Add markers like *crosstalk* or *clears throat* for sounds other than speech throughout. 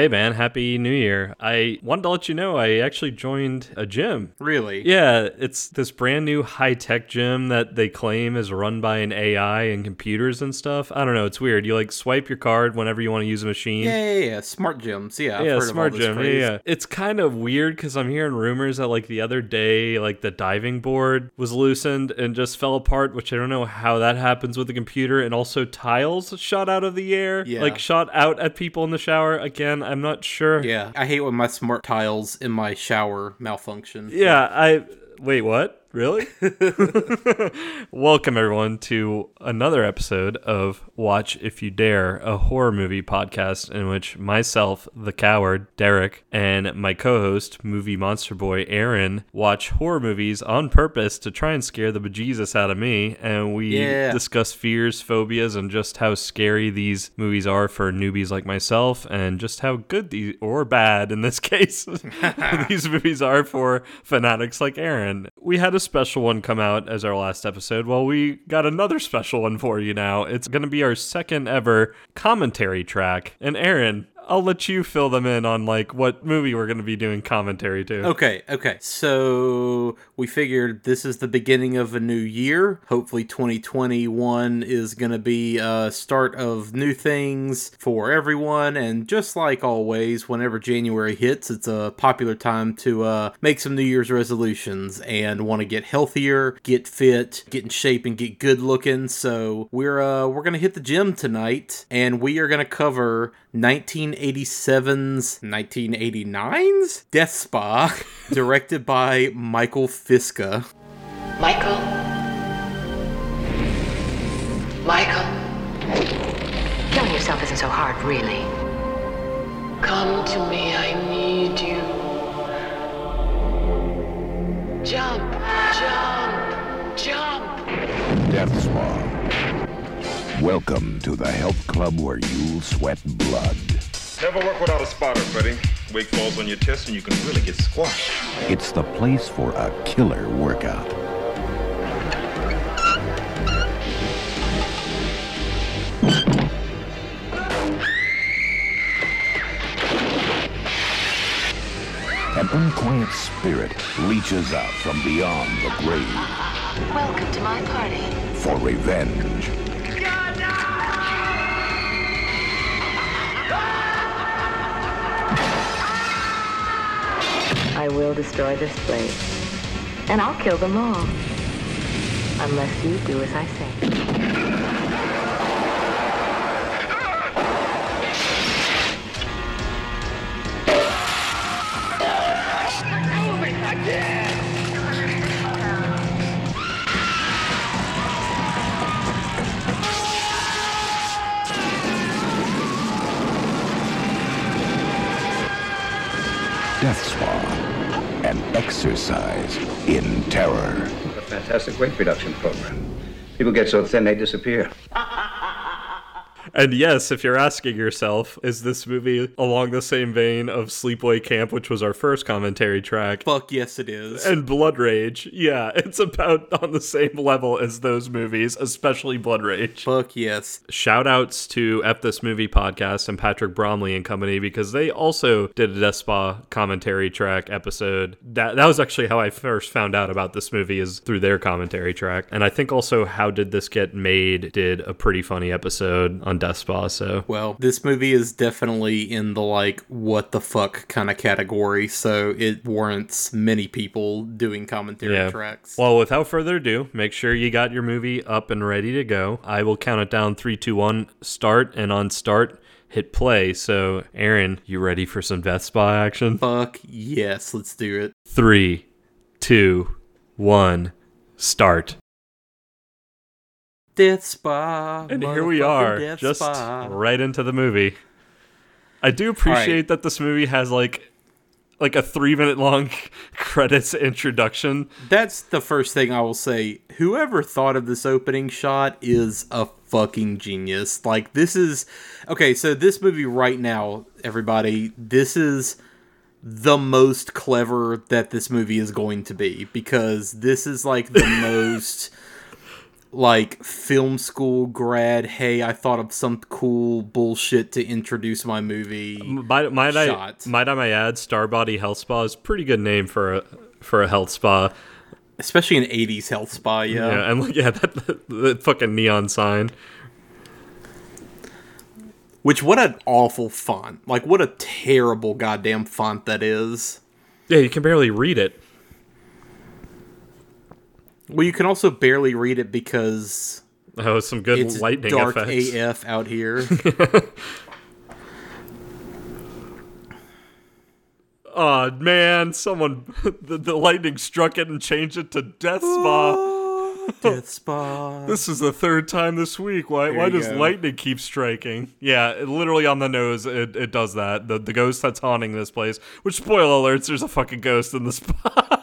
Hey man, happy new year. I wanted to let you know I actually joined a gym. Really? Yeah, it's this brand new high tech gym that they claim is run by an AI and computers and stuff. I don't know, it's weird. You like swipe your card whenever you want to use a machine. Yeah, yeah, yeah. Smart gyms. Yeah, I've yeah, heard smart of all this gym. Yeah, yeah. It's kind of weird because I'm hearing rumors that like the other day, like the diving board was loosened and just fell apart, which I don't know how that happens with a computer. And also tiles shot out of the air, Yeah. like shot out at people in the shower. Again, I'm not sure. Yeah, I hate when my smart tiles in my shower malfunction. Yeah, I wait. What? Really? *laughs* Welcome everyone to another episode of Watch If You Dare, a horror movie podcast in which myself, the coward Derek, and my co-host, movie monster boy Aaron, watch horror movies on purpose to try and scare the bejesus out of me, and we Yeah. discuss fears, phobias, and just how scary these movies are for newbies like myself, and just how good these or bad in this *laughs* case *laughs* these movies are for fanatics like Aaron. We had a special one come out as our last episode. Well, we got another special one for you now. It's going to be our second ever commentary track. And Aaron, I'll let you fill them in on like what movie we're going to be doing commentary to. Okay, okay. So we figured this is the beginning of a new year. Hopefully 2021 is going to be a start of new things for everyone and just like always whenever January hits, it's a popular time to uh, make some new year's resolutions and want to get healthier, get fit, get in shape and get good looking. So we're uh we're going to hit the gym tonight and we are going to cover 1987's 1989's Death Spa, *laughs* directed by Michael Fischa. Michael? Michael, Killing yourself isn't so hard, really. come to me. I need you. Jump, jump, jump. Death Spa. Welcome to the health club where you'll sweat blood. Never work without a spotter, Freddie. Weight falls on your chest and you can really get squashed. It's the place for a killer workout. An unquiet spirit reaches out from beyond the grave Welcome to my party. for revenge. I will destroy this place. And I'll kill them all. Unless you do as I say. Fantastic weight reduction program. People get so thin they disappear. And yes, if you're asking yourself, is this movie along the same vein of Sleepaway Camp, which was our first commentary track? Fuck yes, it is. And Blood Rage, yeah, *laughs* it's about on the same level as those movies, especially Blood Rage. Fuck yes. Shout outs to F This Movie podcast and Patrick Bromley and company because they also did a Death Spa commentary track episode. That that was actually how I first found out about this movie is through their commentary track. And I think also How Did This Get Made did a pretty funny episode on Spa. So Well, this movie is definitely in the like what the fuck kind of category, so it warrants many people doing commentary tracks. Well, without further ado, make sure you got your movie up and ready to go. I will count it down three, two, one, start, and on start, hit play. So, Aaron, you ready for some Death Spa action? Fuck yes, let's do it. Three, two, one, start. Death Spa. And here we are, just Spa. right into the movie. I do appreciate that this movie has like like a three minute long *laughs* credits introduction. That's the first thing I will say. Whoever thought of this opening shot is a fucking genius. Like this is okay, so this movie right now, everybody, this is the most clever that this movie is going to be because this is like the *laughs* most like film school grad. Hey, I thought of some cool bullshit to introduce my movie. Might, might I might I may add, Starbody Health Spa is a pretty good name for a for a health spa. Especially an '80s health spa. Yeah. Yeah, and like, yeah, *laughs* that, that, that fucking neon sign. Which what an awful font. Like what a terrible goddamn font that is. Yeah, you can barely read it. Well, you can also barely read it because Oh, some good it's lightning dark effects. AF out here. *laughs* Oh man, someone *laughs* the, the lightning struck it and changed it to Death Spa. Ah, *laughs* Death spa. This is the third time this week. Why why does go. lightning keep striking? Yeah, it, literally on the nose it, it does that. The the ghost that's haunting this place. Which spoiler alerts, there's a fucking ghost in the spa.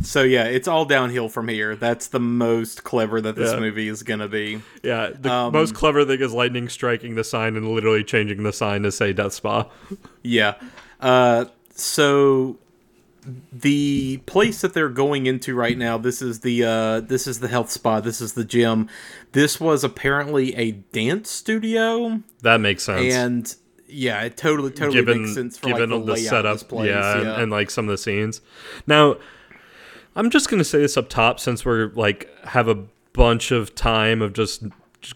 So yeah, it's all downhill from here. That's the most clever that this Yeah. movie is gonna be. yeah, the Um, most clever thing is lightning striking the sign and literally changing the sign to say Death Spa. Yeah. Uh, so the place that they're going into right now, this is the uh, this is the health spa. This is the gym. This was apparently a dance studio, That makes sense. and yeah, it totally totally given makes sense for given like, the, the, setup, of this place. yeah, Yeah, and like some of the scenes. Now, I'm just gonna say this up top since we're like have a bunch of time of just,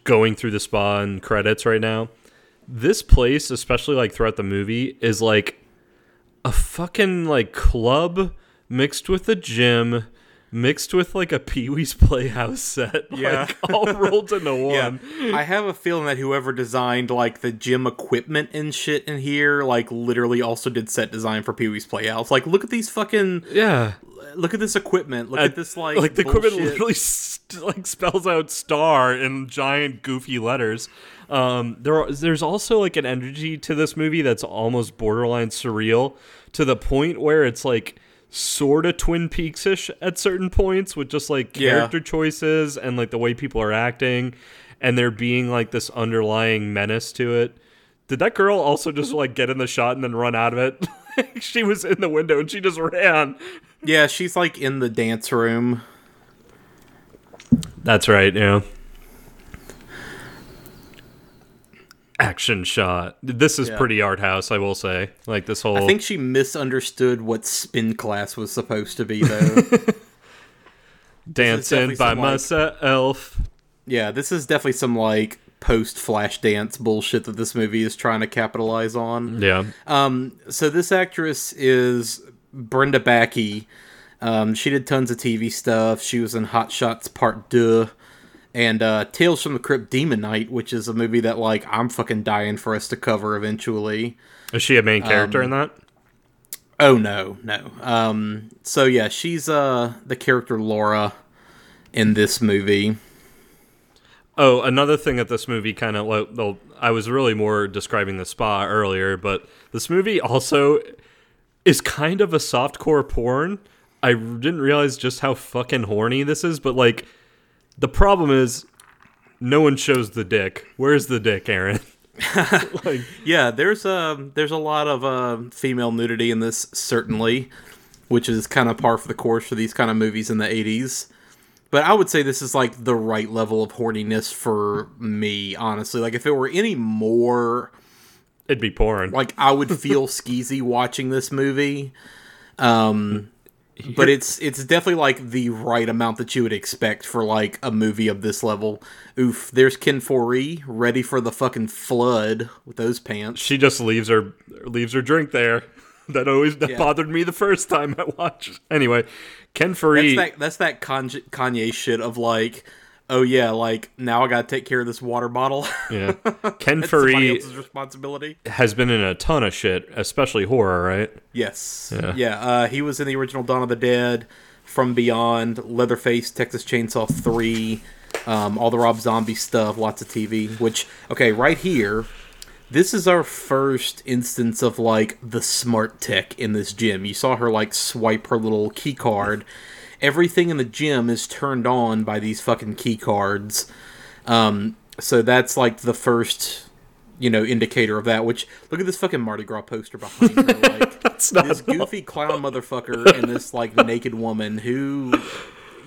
going through the spa and credits right now. This place, especially like throughout the movie, is like a fucking like club mixed with a gym. Mixed with like a Pee Wee's Playhouse set, Yeah. like all rolled into *laughs* yeah. one. I have a feeling that whoever designed like the gym equipment and shit in here, like literally also did set design for Pee Wee's Playhouse. Like, look at these fucking Yeah, look at this equipment. Look Uh, at this like like the equipment literally st- like spells out star in giant goofy letters um there are, there's also like an energy to this movie that's almost borderline surreal to the point where it's like sort of twin peaks-ish at certain points with just like Yeah. character choices and like the way people are acting and there being like this underlying menace to it did that girl also just like get in the shot and then run out of it *laughs* she was in the window and she just ran Yeah, she's like in the dance room. That's right, yeah. Action shot. This is Yeah. pretty art house, I will say. Like this whole I think she misunderstood what spin class was supposed to be, though. *laughs* dancing by some, like- myself. yeah, this is definitely some like post flash dance bullshit that this movie is trying to capitalize on. Yeah. Um, so this actress is Brenda Bakke. Um, she did tons of TV stuff. She was in Hot Shots Part Deux and uh, Tales from the Crypt Demon Knight, which is a movie that like I'm fucking dying for us to cover eventually. Is she a main character Um, in that? Oh no, no. Um, so yeah, she's uh the character Laura in this movie. Oh, another thing that this movie kind of like, well, I was really more describing the spa earlier, but this movie also is kind of a softcore porn. I didn't realize just how fucking horny this is, but like the problem is no one shows the dick. Where's the dick, Aaron? *laughs* like Yeah, there's um there's a lot of uh, female nudity in this certainly, which is kind of par for the course for these kind of movies in the 80s. But I would say this is like the right level of horniness for me, honestly. Like if it were any more it'd be porn. like I would feel *laughs* skeezy watching this movie. Um but it's it's definitely like the right amount that you would expect for like a movie of this level. Oof, there's Ken Foree ready for the fucking flood with those pants. she just leaves her leaves her drink there. *laughs* That always that Yeah. bothered me the first time I watched. Anyway, Ken That's that that's that Kanye shit of like, oh yeah, like now I gotta take care of this water bottle. yeah, *laughs* Ken It's somebody Foree else's responsibility. has been in a ton of shit, especially horror, right? Yes. Yeah. Yeah. uh, he was in the original Dawn of the Dead, From Beyond, Leatherface, Texas Chainsaw 3, um, all the Rob Zombie stuff, lots of TV. Which, okay, right here, this is our first instance of like the smart tech in this gym. You saw her like swipe her little key card. Everything in the gym is turned on by these fucking key cards. Um, so that's like the first, you know, indicator of that. Which look at this fucking Mardi Gras poster behind her. *laughs* Like That's not this goofy clown motherfucker *laughs* and this like naked woman who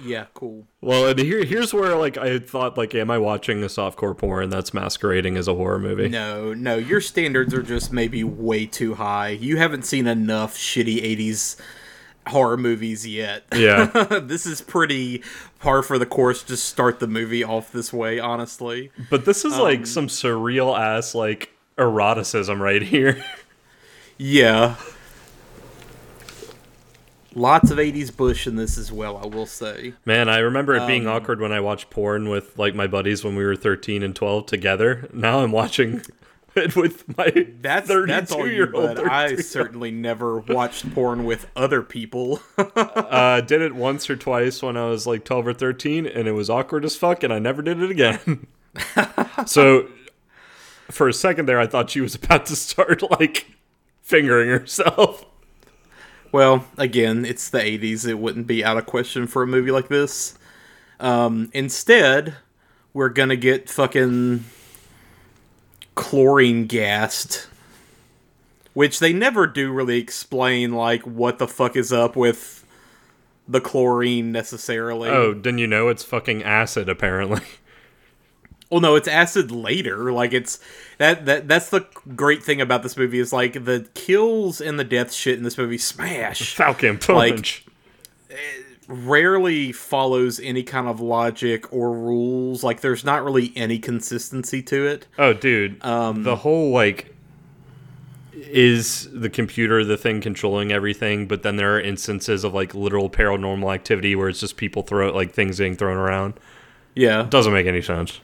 Yeah, cool. Well, and here here's where like I thought like, am I watching a softcore porn that's masquerading as a horror movie? No, no, your standards are just maybe way too high. You haven't seen enough shitty 80s horror movies yet. Yeah. *laughs* this is pretty par for the course to start the movie off this way, honestly. But this is Um, like some surreal ass like eroticism right here. *laughs* Yeah. Lots of 80s Bush in this as well, I will say. Man, I remember it being Um, awkward when I watched porn with like my buddies when we were 13 and 12 together. Now I'm watching it with my That's 32 that's all year you, old. but I certainly never watched porn with other people. *laughs* uh, did it once or twice when I was like 12 or 13, and it was awkward as fuck, and I never did it again. *laughs* so, for a second there, I thought she was about to start like fingering herself. Well, again, it's the 80s. It wouldn't be out of question for a movie like this. Um, instead, we're gonna get fucking chlorine gassed. Which they never do really explain, like, what the fuck is up with the chlorine necessarily. Oh, didn't you know it's fucking acid, apparently? *laughs* Well, no, it's acid later. Like it's that that that's the great thing about this movie is like the kills and the death shit in this movie smash. Falcon punch. Eh, rarely follows any kind of logic or rules. Like there's not really any consistency to it. oh, dude. Um, the whole, like, is the computer the thing controlling everything, but then there are instances of, like, literal paranormal activity where it's just people throw, like, things being thrown around. Yeah, Doesn't make any sense.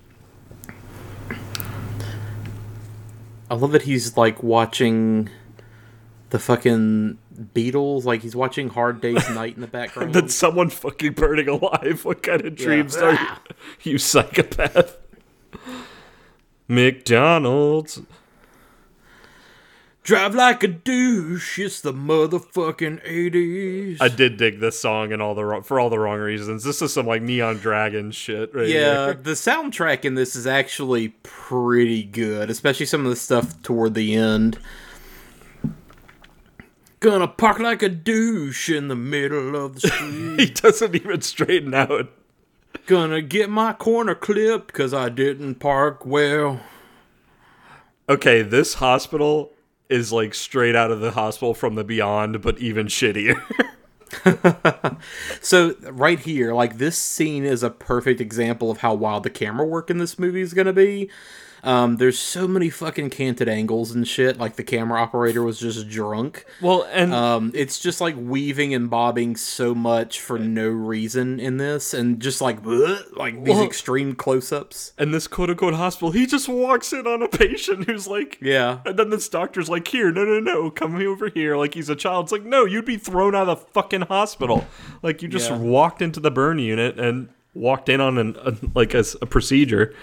I love that he's like watching the fucking Beatles. Like he's watching Hard Day's *laughs* Night in the background. That someone fucking burning alive. *laughs* What kind of dreams are you, *laughs* you psychopath? McDonald's. Drive like a douche. It's the motherfucking eighties. I did dig this song and all the wrong, for all the wrong reasons. This is some like neon dragon shit right Yeah, here. the soundtrack in this is actually pretty good, especially some of the stuff toward the end. Gonna park like a douche in the middle of the *laughs* street. He doesn't even straighten out. Gonna get my corner clipped because I didn't park well. Okay, this hospital is like straight out of the hospital from the beyond, but even shittier. *laughs* So, right here, like this scene is a perfect example of how wild the camera work in this movie is gonna be. Um, there's so many fucking canted angles and shit. Like the camera operator was just drunk. well, and Um, it's just like weaving and bobbing so much for no reason in this, and just like bleh, like these Well- extreme close-ups. and this quote unquote hospital, he just walks in on a patient who's like, Yeah, And then this doctor's like, here, no, no, no, come over here. Like he's a child. It's like, no, you'd be thrown out of the fucking hospital. Like you just Yeah. walked into the burn unit and walked in on an a, like a procedure.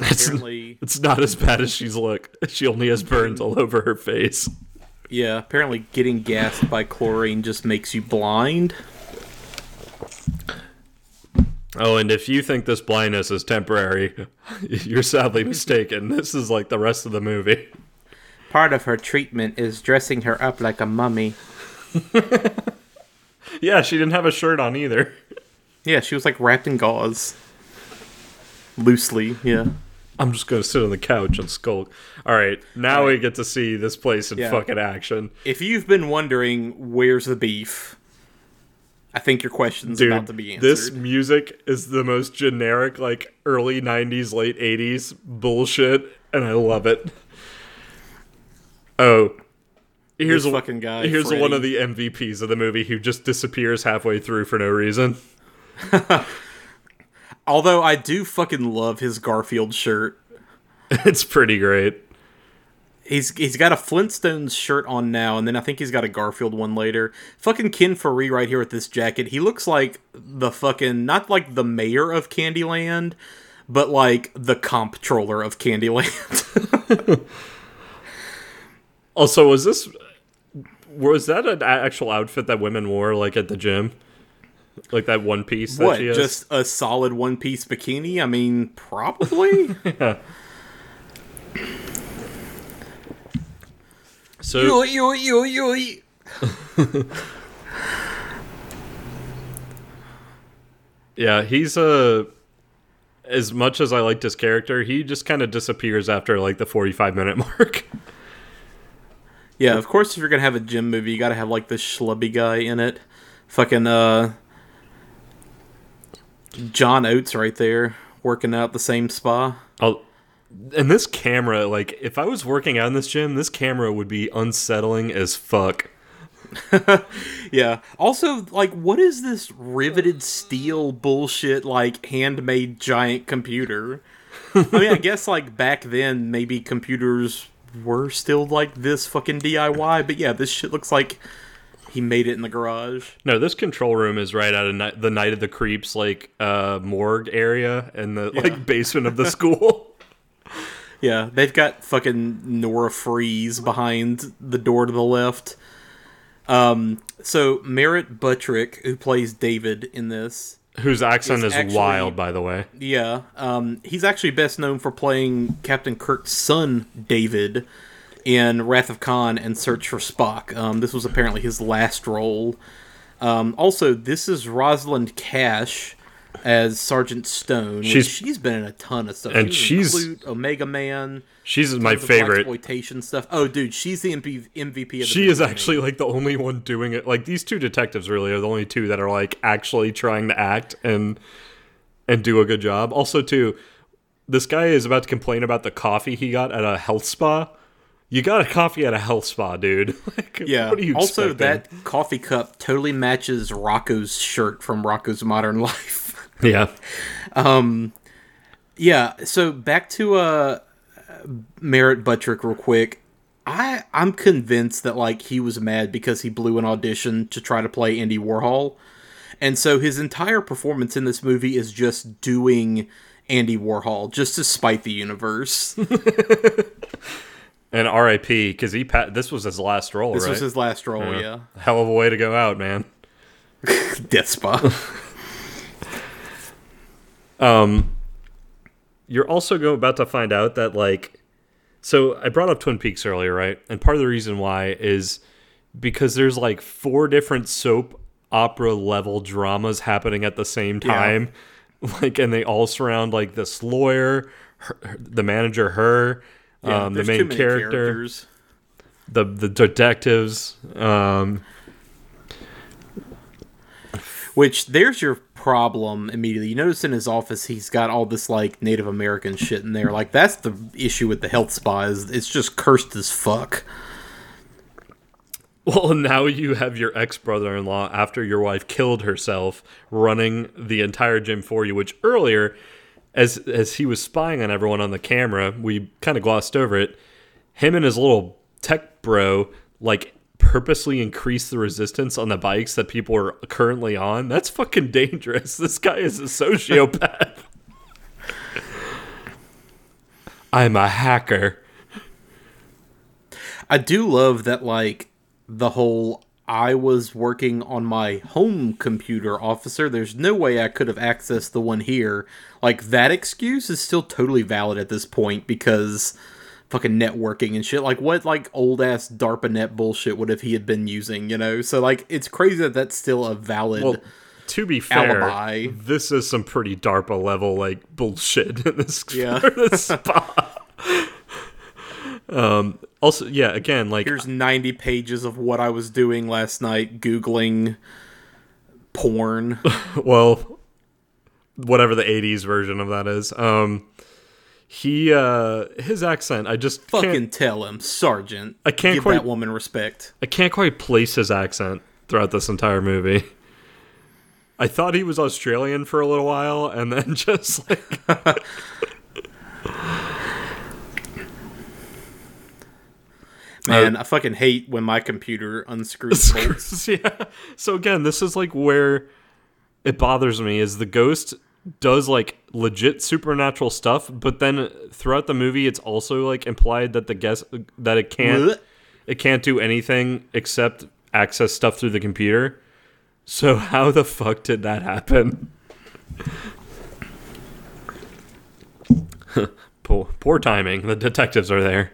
It's, apparently, it's not as bad as she's look. She only has burns all over her face. yeah, apparently getting gassed by chlorine just makes you blind. Oh, and if you think this blindness is temporary, *laughs* you're sadly mistaken. This is like the rest of the movie. Part of her treatment is dressing her up like a mummy. *laughs* Yeah, she didn't have a shirt on either. Yeah, she was like wrapped in gauze. Loosely, yeah. I'm just gonna sit on the couch and skulk. All right, now we get to see this place in Yeah. fucking action, If you've been wondering where's the beef, I think your question's dude. about to be answered. This music is the most generic, like early '90s, late '80s bullshit, and I love it. Oh, here's This a, fucking guy, Here's one of the MVPs of the movie who just disappears halfway through for no reason. *laughs* Although I do fucking love his Garfield shirt. *laughs* It's pretty great. He's he's got a Flintstones shirt on now, and then I think he's got a Garfield one later. Fucking Ken Foree right here with this jacket. He looks like the fucking not like the mayor of Candyland, but like the comptroller of Candyland. *laughs* Also, was this was that an actual outfit that women wore like at the gym? Like that one piece that what? she has? Just a solid one piece bikini? I mean, probably. *laughs* So Yo, yo, yo, yo. *laughs* yeah, he's a. As much as I liked his character, he just kind of disappears after like the forty-five minute *laughs* mark. Yeah, of course, if you're gonna have a gym movie, you gotta have like this schlubby guy in it. Fucking uh, John Oates right there working out the same spa. I'll, and this camera, like, if I was working out in this gym, this camera would be unsettling as fuck. *laughs* Yeah. Also, like, what is this riveted steel bullshit? Like handmade giant computer. I mean, I *laughs* guess like back then, maybe computers were still like this fucking DIY. But yeah, this shit looks like he made it in the garage. No, this control room is right out of ni- the Night of the Creeps, like, uh, morgue area in the, like, basement of the school. *laughs* Yeah, they've got fucking Nora Freeze behind the door to the left. Um, so Merritt Butrick, who plays David in this, Whose accent Is is actually- wild, by the way. yeah, um, he's actually best known for playing Captain Kirk's son, David, in Wrath of Khan and Search for Spock. Um, this was apparently his last role. Um, also, this is Rosalind Cash as Sergeant Stone. She's She's- been in a ton of stuff. And She she's- Klute, Omega Man. She's my favorite. exploitation stuff. Oh, dude, she's the MP, MVP of the She is beginning. actually like the only one doing it. Like these two detectives really are the only two that are like actually trying to act and and do a good job. Also, too, this guy is about to complain about the coffee he got at a health spa. You got a coffee at a health spa, dude. *laughs* like, Yeah. What are you also, that coffee cup totally matches Rocko's shirt from Rocko's Modern *laughs* Life. yeah. yeah. So back to uh, Merritt Butrick real quick. I I'm convinced that like he was mad because he blew an audition to try to play Andy Warhol, and so his entire performance in this movie is just doing Andy Warhol just to spite the universe. *laughs* And R.I.P. Because he pa- this was his last role, This right? was his last role. Yeah. Hell of a way to go out, man. *laughs* Death Spa. *laughs* um, you're also go, about to find out that like so i brought up twin peaks earlier right and part of the reason why is because there's like four different soap opera level dramas happening at the same time *laughs* like and they all surround like this lawyer her- the manager her Yeah, um, the main character characters. the the detectives um Which there's your problem immediately. You notice in his office he's got all this like Native American shit in there. Like that's the issue with the health spa is it's just cursed as fuck. Well, *laughs* now you have your ex brother in law after your wife killed herself running the entire gym for you, which earlier, as as he was spying on everyone on the camera, we kind of glossed over it. Him and his little tech bro like purposely increase the resistance on the bikes that people are currently on. That's fucking dangerous. *laughs* This guy is a sociopath. *laughs* I'm a hacker. I do love that like the whole I was working on my home computer officer. There's no way I could have accessed the one here. Like that excuse is still totally valid at this point because fucking networking and shit. Like what like old ass DARPANET bullshit would have he had been using, you know? So like it's crazy that that's still a valid Well, to be fair, Alibi. this is some pretty DARPA level like bullshit *laughs* in this, Yeah. *laughs* this *laughs* spot. Um. Also, yeah. Again, like Here's 90 pages of what I was doing last night googling porn. *laughs* well, whatever the '80s version of that is. Um. He uh his accent I just Fucking tell him, Sergeant. I can't give quite- that woman respect. I can't quite place his accent throughout this entire movie. I thought he was Australian for a little while and then *laughs* just like *laughs* Man, Uh, I fucking hate when my computer unscrews *laughs* bolts. *laughs* yeah. So again, this is like where it bothers me is the ghost does like legit supernatural stuff, but then throughout the movie, it's also like implied that the guest that it can't it can't do anything except access stuff through the computer. So *laughs* how the fuck did that happen? poor, poor timing. The detectives are there.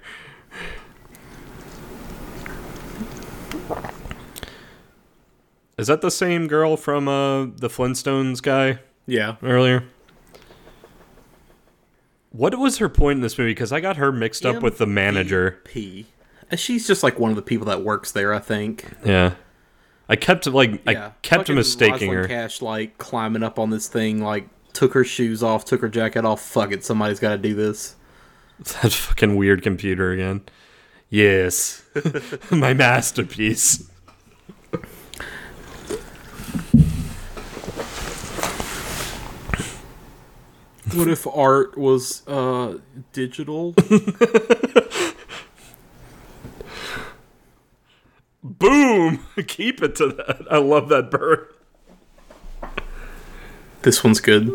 Is that the same girl from uh, the Flintstones guy Yeah. earlier? What was her point in this movie? Because I got her mixed up with the manager. P. She's just like one of the people that works there, I think. Yeah. I kept like Yeah. I kept Fucking mistaking Rosalind her. Cash like climbing up on this thing, like took her shoes off, took her jacket off. Fuck it, somebody's got to do this. *laughs* That fucking weird computer again. Yes. *laughs* My masterpiece. *laughs* What if art was uh digital? *laughs* Boom! *laughs* Keep it to that. I love that bird. this one's good.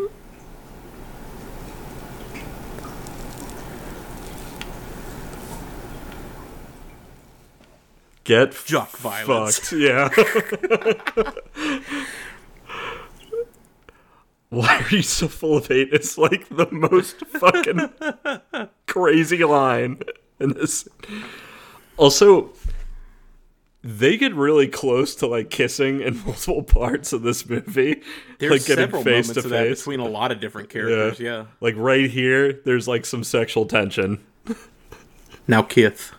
Get Jock violence. fucked. Yeah. Why are you so full of hate? It's like the most fucking crazy line in this. Also, they get really close to like kissing in *laughs* multiple parts of this movie. There's like getting several face moments to of that face. between a lot of different characters. Yeah. Like right here, there's like some sexual tension. Now Kith.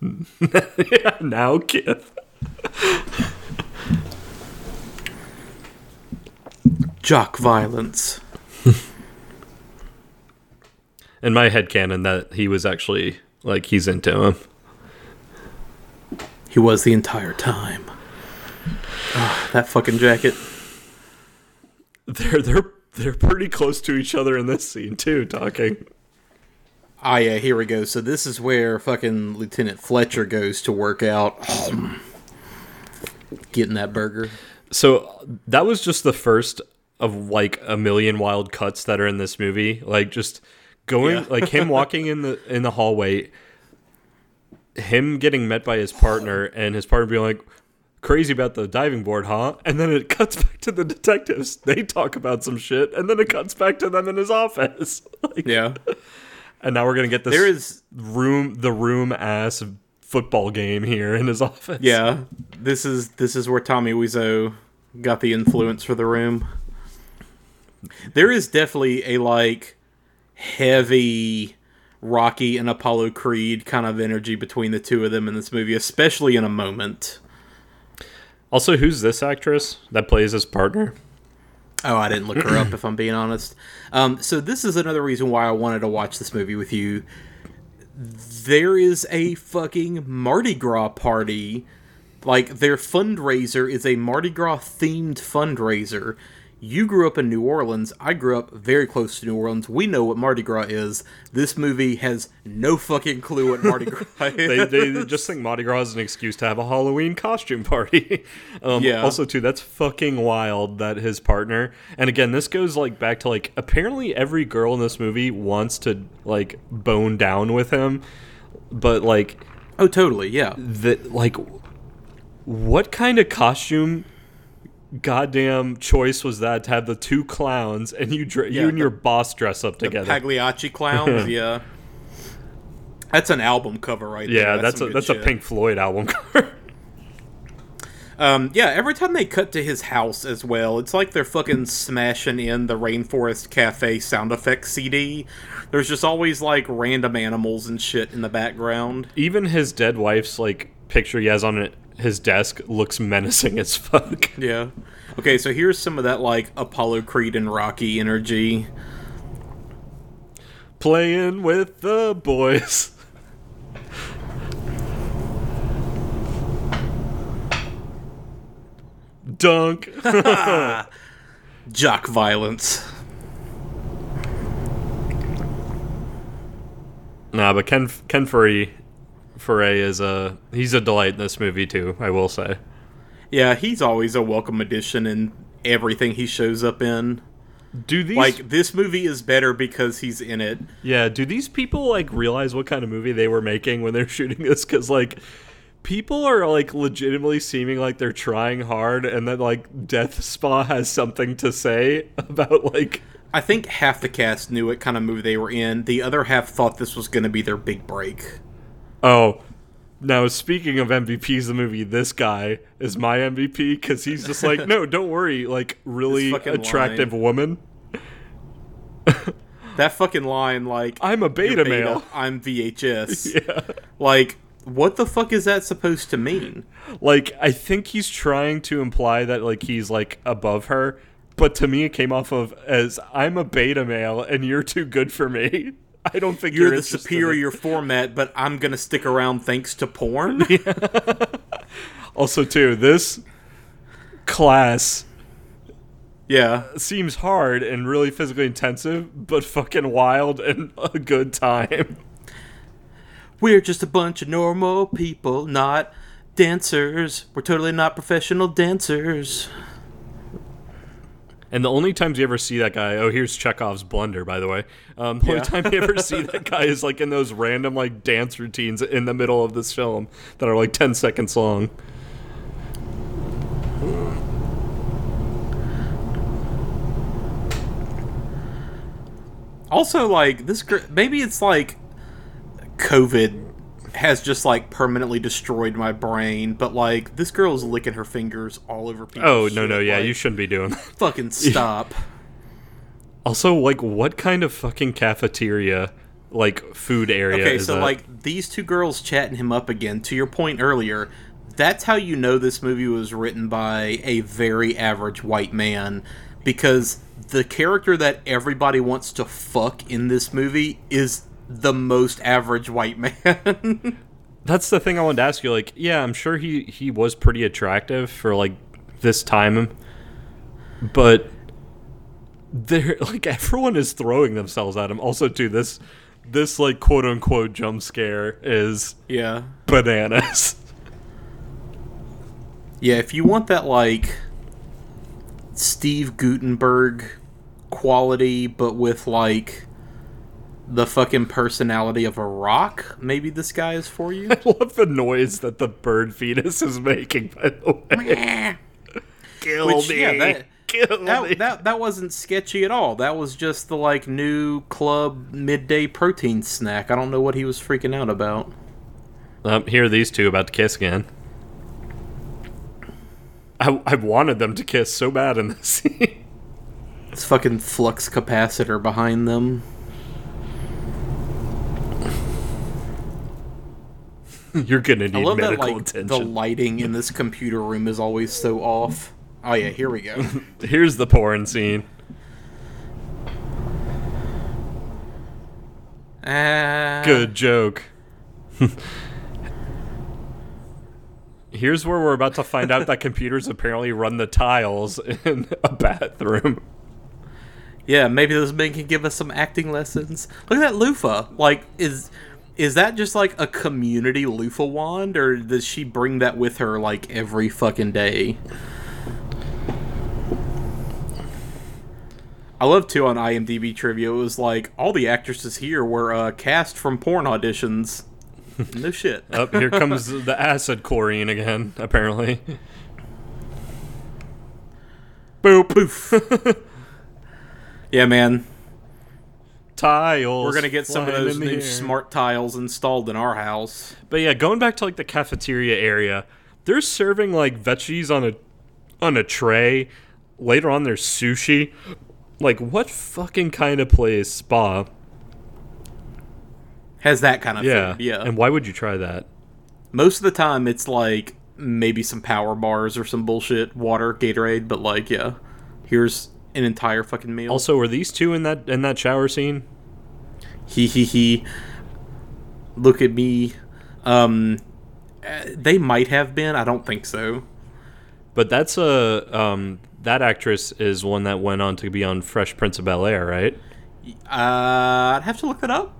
yeah, *laughs* now Kith. *laughs* Jock violence. *laughs* In my head canon that he was actually like he's into him. He was the entire time. Ah, that fucking jacket. *laughs* They're they're they're pretty close to each other in this scene too, talking. Ah, yeah, here we go. So this is where fucking Lieutenant Fletcher goes to work out. *clears throat* Getting that burger. So that was just the first of like a million wild cuts that are in this movie. Like just going Yeah. like him walking in the in the hallway, him getting met by his partner and his partner being like crazy about the diving board, huh? And then it cuts back to the detectives. They talk about some shit and then it cuts back to them in his office. *laughs* like, Yeah. And now we're going to get this There is room the room ass football game here in his office. yeah. This is this is where Tommy Wiseau got the influence for the room. There is definitely a like heavy Rocky and Apollo Creed kind of energy between the two of them in this movie, especially in a moment. Also, who's this actress that plays his partner? Oh, I didn't look her up if I'm being honest. Um, so this is another reason why I wanted to watch this movie with you. There is a fucking Mardi Gras party. Like their fundraiser is a Mardi Gras themed fundraiser. You grew up in New Orleans. I grew up very close to New Orleans. We know what Mardi Gras is. This movie has no fucking clue what Mardi Gras is. *laughs* they, they just think Mardi Gras is an excuse to have a Halloween costume party. *laughs* um, Yeah. Also, too, that's fucking wild that his partner. And again, this goes like back to like apparently every girl in this movie wants to like bone down with him, but like oh, totally. Yeah. that like what kind of costume? Goddamn choice was that to have the two clowns and you dre- Yeah, you and the- your boss dress up The together? Pagliacci *laughs* clowns. yeah. That's an album cover right there. yeah, that's a that's shit. a Pink Floyd album *laughs* cover. Um, yeah, every time they cut to his house as well, it's like they're fucking smashing in the Rainforest Cafe sound effects CD. There's just always like random animals and shit in the background. even his dead wife's like picture he has on it, his desk looks menacing as fuck. *laughs* Yeah. Okay, so here's some of that like Apollo Creed and Rocky energy. Playing with the boys. Dunk. *laughs* Jock violence. nah, but Ken Ken Furry Foray is a he's a delight in this movie too. I will say. Yeah, he's always a welcome addition in everything he shows up in. Do these Like this movie is better because he's in it. Yeah, do these people like realize what kind of movie they were making when they're *laughs* shooting this? Because like, people are like legitimately seeming like they're trying hard, and then like Death Spa has something to say *laughs* about like. I think half the cast knew what kind of movie they were in. The other half thought this was going to be their big break. Oh, Now, speaking of MVPs, the movie, this guy is my MVP because he's just like, no, don't worry, like really attractive woman. *laughs* That fucking line, like I'm a "You're beta male. I'm VHS. *laughs* yeah. Like, what the fuck is that supposed to mean? Like, I think he's trying to imply that like he's like above her, but to me, it came off of as I'm a beta male and you're too good for me. *laughs* I don't think You're you're, the superior format, but I'm gonna stick around thanks to porn. *laughs* Also, too, this class yeah. seems hard and really physically intensive, but fucking wild and a good time. We're just a bunch of normal people, not dancers. We're totally not professional dancers. And the only times you ever see that guy, oh, here's Chekhov's blunder, by the way. Um, the only time you ever see *laughs* that guy is like in those random like dance routines in the middle of this film that are like 10 seconds long. Also, like this, maybe it's like COVID has just like permanently destroyed my brain. But like this girl is licking her fingers all over people. Oh, no, no, yeah, you shouldn't be doing that. *laughs* fucking stop. *laughs* Also, like, what kind of fucking cafeteria, like, food area Okay, so that? like these two girls chatting him up again. To your point earlier, that's how you know this movie was written by a very average white man because the character that everybody wants to fuck in this movie is the most average white man. *laughs* That's the thing I wanted to ask you. Like, yeah, I'm sure he he was pretty attractive for like this time, but they're *laughs* like everyone is throwing themselves at him. Also, too, this this like quote unquote jump scare is yeah. bananas. *laughs* Yeah, if you want that like Steve Guttenberg quality but with like the fucking personality of a rock, maybe this guy is for you. *laughs* I love the noise that the bird fetus is making. By the way, kill Which, me, yeah, that- kill me. that, that that wasn't sketchy at all. That was just the like new club midday protein snack. I don't know what he was freaking out about. Um, here are these two about to kiss again. I, I wanted them to kiss so bad in this scene. This fucking flux capacitor behind them. *laughs* You're gonna I need love that medical like the lighting in this computer room is always so off. Oh yeah, here we go. *laughs* Here's the porn scene. Ah, Good joke. *laughs* Here's where we're about to find out that computers apparently run the tiles in a bathroom. Yeah, maybe those men can give us some acting lessons. Look at that loofah. Like, is is that just like a community loofah wand, or does she bring that with her like every fucking day? I love too on IMDb trivia. It was like all the actresses here were uh, cast from porn auditions. *laughs* No shit. Up here comes the acid chlorine again, apparently. Boop poof. *laughs* yeah, man. Tiles. We're gonna get some of those new air. smart tiles installed in our house. But yeah, going back to like the cafeteria area, they're serving like veggies on a on a tray. Later on, there's sushi. Like, what fucking kind of place spa? Has that kind of Yeah, food. Yeah. And why would you try that? Most of the time, it's like maybe some power bars or some bullshit water, Gatorade. But like, yeah, here's an entire fucking meal. Also, were these two in that in that shower scene? he he he. Look at me. Um, they might have been. I don't think so. But that's a um that actress is one that went on to be on Fresh Prince of Bel Air, right? Uh, I'd have to look that up.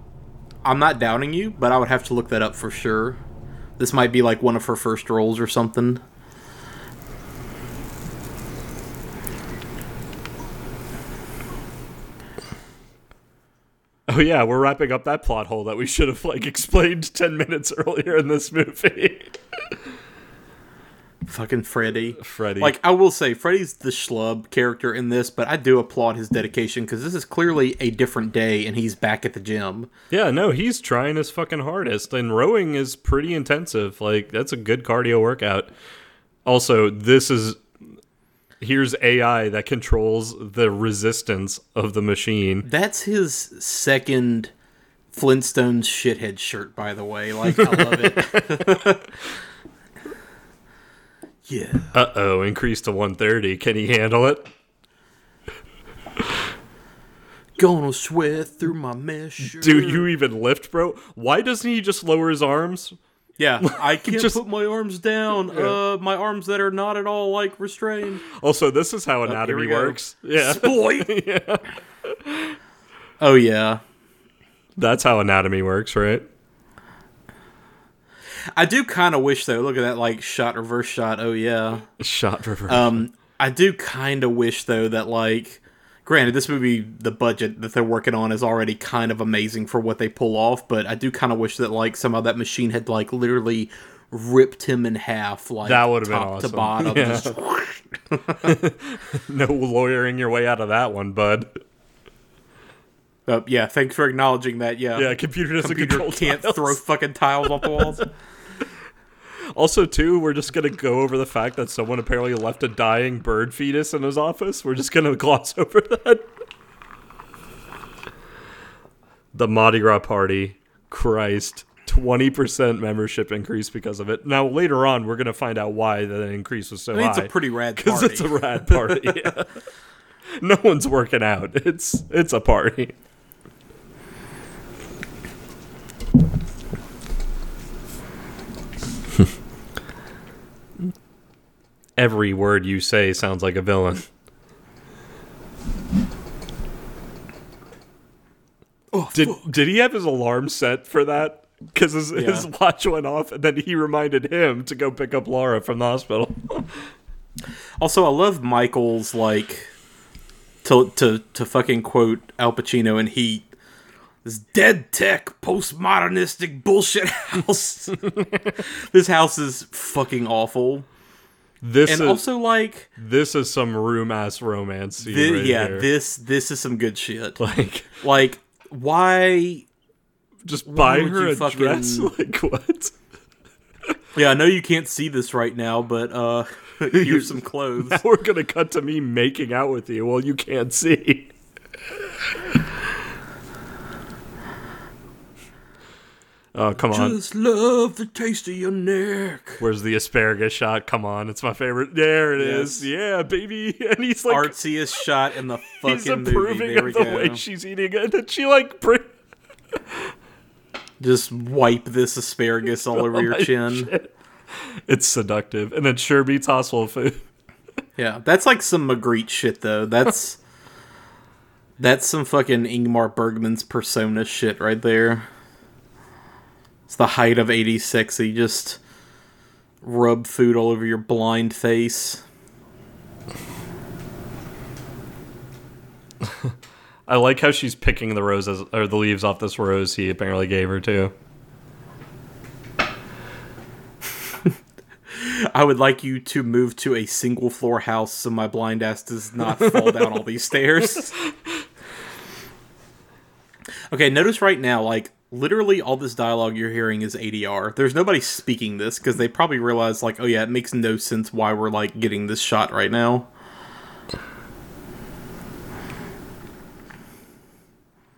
I'm not doubting you, but I would have to look that up for sure. This might be like one of her first roles or something. Oh yeah, we're wrapping up that plot hole that we should have like explained *laughs* ten minutes earlier in this movie. Fucking Freddy. Freddy. Like I will say, Freddy's the schlub character in this, but I do applaud his dedication because this is clearly a different day, and he's back at the gym. Yeah, no, he's trying his fucking hardest, and rowing is pretty intensive. Like that's a good cardio workout. Also, this is here's AI that controls the resistance of the machine. That's his second Flintstones shithead shirt, by the way. Like I love it. *laughs* yeah. Uh oh, increased to 130. Can he handle it? Gonna sweat through my mesh. Do you even lift, bro? Why doesn't he just lower his arms? Yeah, *laughs* I can't Just- put my arms down. Uh, my arms that are not at all like restrained. Also, this is how here anatomy go. works. Yeah, Boy. *laughs* Oh yeah. that's how anatomy works, right? I do kind of wish though. Look at that, like shot, reverse shot. Oh yeah. Shot reverse. Um, I do kind of wish though that like, granted, this movie, the budget that they're working on is already kind of amazing for what they pull off. But I do kind of wish that like somehow that machine had like literally ripped him in half, like That would've been top to awesome. bottom. Yeah. Just, *laughs* *laughs* no lawyering your way out of that one, bud. uh, yeah, thanks for acknowledging that. Yeah, Yeah, computer doesn't computer control can't tiles. throw fucking tiles off the walls. *laughs* Also, too, we're just gonna go over the fact that someone apparently left a dying bird fetus in his office. We're just gonna *laughs* gloss over that. The Mardi Gras party, Christ, twenty percent membership increase because of it. Now later on, we're gonna find out why that increase was so I mean, it's a pretty rad *laughs* because it's a rad party. yeah. *laughs* No one's working out. It's it's a party. Every word you say sounds like a villain. Oh, did did he have his alarm set for that? Because his, his watch went off, and then he reminded him to go pick up Laura from the hospital. *laughs* Also, I love Michael's like to to to fucking quote Al Pacino in Heat. This dead tech postmodernistic bullshit *laughs* house. *laughs* this house is fucking awful. This And is also like this is some room ass romance thi- right yeah, here. this this is some good shit. like Like why just buying her a dress. *laughs* Like what? Yeah, I know you can't see this right now, but uh *laughs* here's some *laughs* clothes. Now we're gonna cut to me making out with you. Well, you can't see. Oh come on! Just love the taste of your neck. Where's the asparagus shot? Come on, it's my favorite. There it is. Yes. Yeah, baby. *laughs* And he's like, Artsiest shot in the *laughs* fucking he's movie. approving There we of the go. way she's eating it. And she like, bring, *laughs* Just wipe this asparagus all over your chin. shit. it's seductive, and it sure beats hospital food. Yeah, that's like some Magritte shit though. That's that's some fucking Ingmar Bergman's persona shit right there. It's the height of 80s sexy. Just rub food all over your blind face. *laughs* I like how she's picking the roses or the leaves off this rose he apparently gave her too. *laughs* I would like you to move to a single floor house so my blind ass does not fall down all these stairs. *laughs* Okay, notice right now, like, literally all this dialogue you're hearing is ADR. There's nobody speaking this because they probably realize, like, oh yeah, it makes no sense why we're, like, getting this shot right now.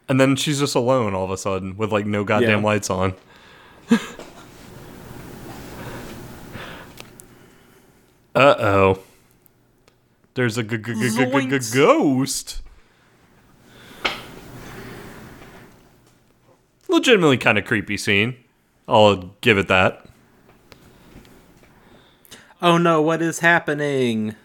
And then she's just alone all of a sudden with like no goddamn Yeah. lights on. *laughs* uh oh. There's a g- g- g- g- g- g- Zoinks. ghost. Legitimately kind of creepy scene. I'll give it that. Oh no, what is happening?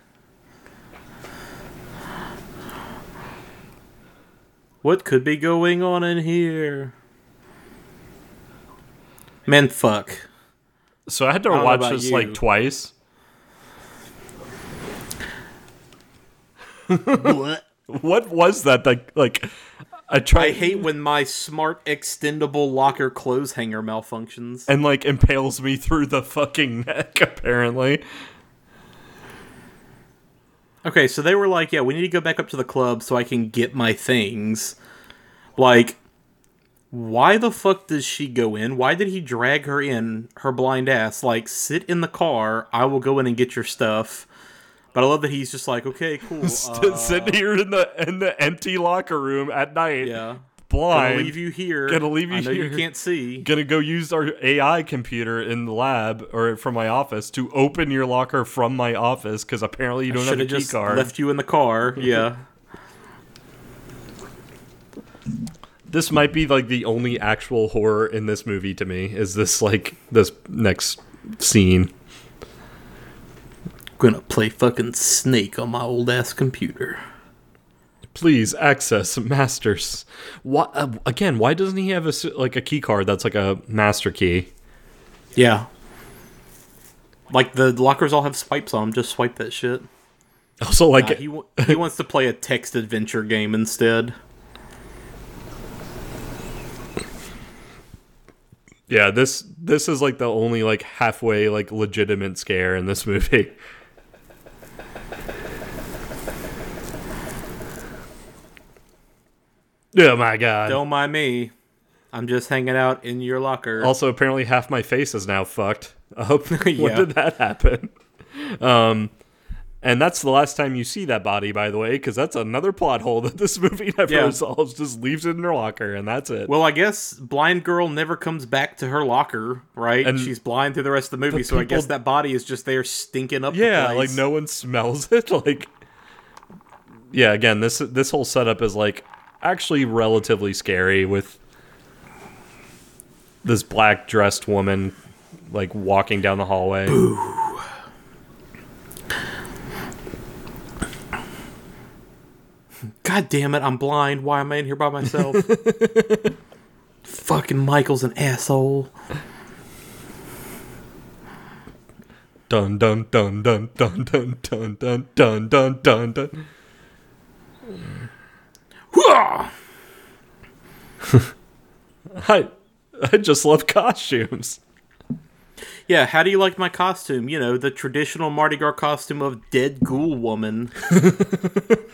What could be going on in here? Man, fuck. So I had to watch this you. like twice. what? *laughs* What was that? Like, like I tried. I hate when my smart extendable locker clothes hanger malfunctions. and like impales me through the fucking neck *laughs* apparently Okay, so they were like, yeah, we need to go back up to the club so I can get my things. Like, why the fuck does she go in? Why did he drag her in, her blind ass? Like, sit in the car, I will go in and get your stuff. But I love that he's just like, okay, cool. *laughs* Uh, Sitting here in the in the empty locker room at night, yeah. blind. Gonna leave you here. Gonna leave you I know here. you can't see. gonna go use our AI computer in the lab or from my office to open your locker from my office because apparently you don't have a key just card. left you in the car. *laughs* Yeah. This might be like the only actual horror in this movie to me. Is this like this next scene? Gonna play fucking Snake on my old ass computer. Please access masters. What uh, again? Why doesn't he have a like a key card that's like a master key? Yeah. Like the lockers all have swipes on them. Just swipe that shit. Also, like Nah, he wa- he wants to play a text adventure game instead. yeah, this this is like the only like halfway like legitimate scare in this movie. Oh my god. Don't mind me. I'm just hanging out in your locker. Also, apparently half my face is now fucked up. *laughs* when Yeah. did that happen? Um, and that's the last time you see that body, by the way, because that's another plot hole that this *laughs* movie never Yeah. resolves. Just leaves it in her locker, and that's it. well, I guess blind girl never comes back to her locker, right? And- She's blind through the rest of the movie, But so I guess that body is just there stinking up. the yeah, place. like no one smells *laughs* it. Like, yeah, again, this this whole setup is like actually relatively scary with this black dressed woman like walking down the hallway. God damn it, I'm blind. Why am I in here by myself? *laughs* Fucking Michael's an asshole. Dun dun dun dun dun dun dun dun dun dun dun dun. *laughs* I I just love costumes. Yeah, how do you like my costume? You know, the traditional Mardi Gras costume of dead ghoul woman. *laughs*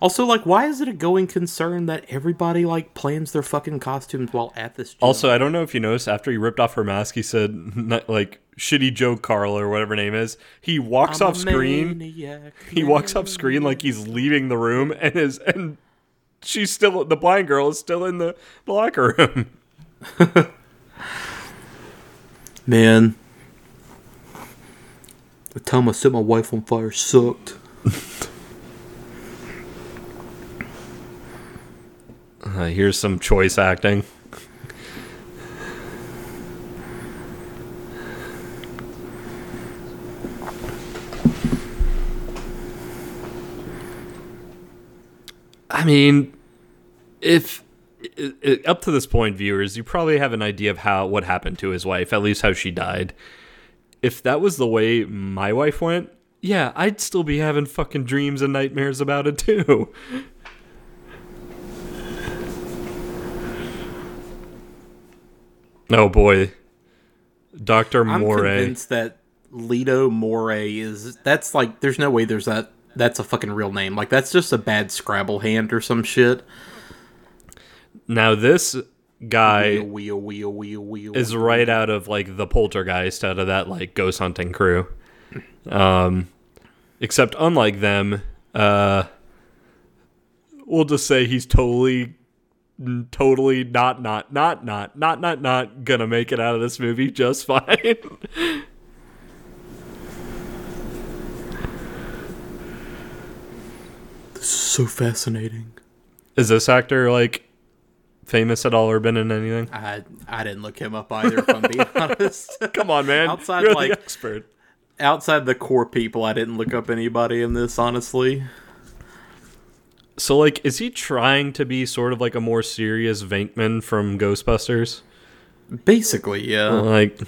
also, like, why is it a going concern that everybody like plans their fucking costumes while at this? Gym? Also, I don't know if you noticed after he ripped off her mask, he said like shitty Joe Carl or whatever name is. He walks I'm off screen. maniac. He walks off screen like he's leaving the room, and is and she's still the blind girl is still in the locker room. *laughs* Man, the time I set my wife on fire sucked. Uh, here's some choice acting. I mean, if i i up to this point, viewers, you probably have an idea of how what happened to his wife, at least how she died. If that was the way my wife went, yeah, I'd still be having fucking dreams and nightmares about it too. Oh boy, Doctor I'm convinced that Lido Moray is that's like there's no way there's that that's a fucking real name. Like that's just a bad Scrabble hand or some shit. Now this guy Wheel, wheel, wheel, is right out of like the poltergeist out of that like ghost hunting crew. Um except unlike them, uh we'll just say he's totally totally not not not not not not not gonna make it out of this movie just *laughs* fine. So fascinating. is this actor like famous at all or been in anything? I I didn't look him up either. If I'm being *laughs* honest. Come on, man. Outside, You're like- the expert. Outside the core people, I didn't look up anybody in this. Honestly, So like is he trying to be sort of like a more serious Venkman from Ghostbusters? basically, yeah. Like,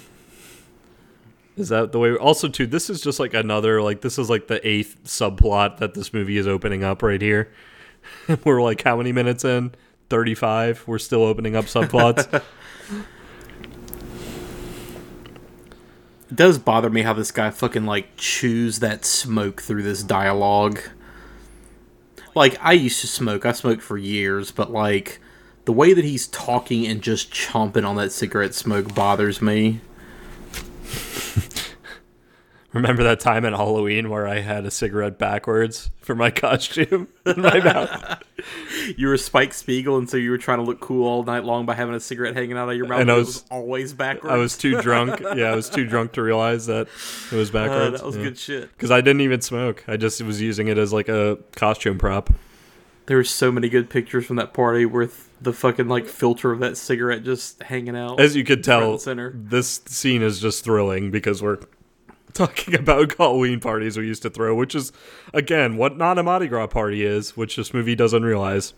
is that the way? Also, too, this is just like another like this is like the eighth subplot that this movie is opening up right here. *laughs* We're like how many minutes in? Thirty-five. We're still opening up subplots. *laughs* It does bother me how this guy fucking like chews that smoke through this dialogue. Like I used to smoke. I smoked for years, but like the way that he's talking and just chomping on that cigarette smoke bothers me. *laughs* Remember that time at Halloween where I had a cigarette backwards for my *laughs* costume in my mouth? *laughs* You were Spike Spiegel, and so you were trying to look cool all night long by having a cigarette hanging out of your mouth. And I it was- always backwards. I was too drunk. Yeah, I was too drunk to realize that it was Uh, backwards. that was good shit. Because I didn't even smoke. I just was using it as like a costume prop. There were so many good pictures from that party with the fucking like filter of that cigarette just hanging out. As you could tell, this scene is just thrilling because we're talking *laughs* about Halloween parties we used to throw, which is, again, what not a Mardi Gras party is, which this movie doesn't realize.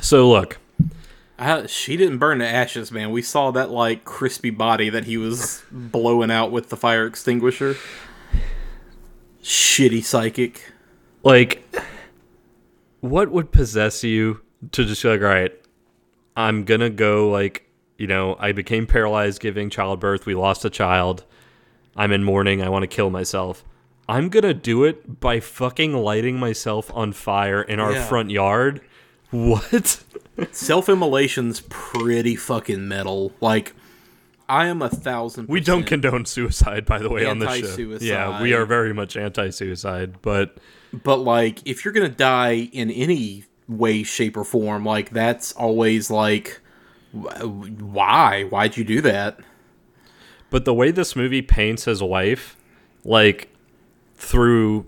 So, look, I, she didn't burn to ashes, man. We saw that like crispy body that he was blowing out with the fire extinguisher. Shitty psychic. like, what would possess you to just be like, all right, I'm gonna go, like, you know, I became paralyzed giving childbirth, we lost a child, I'm in mourning, I wanna kill myself. I'm gonna do it by fucking lighting myself on fire in our Yeah. front yard. *laughs* What? Self immolation's pretty fucking metal. Like, I am a thousand. We don't condone suicide, by the way, on this show. Yeah, we are very much anti-suicide, but But like, if you're gonna die in any way, shape, or form, like that's always like, why? Why'd you do that? but the way this movie paints his wife, like through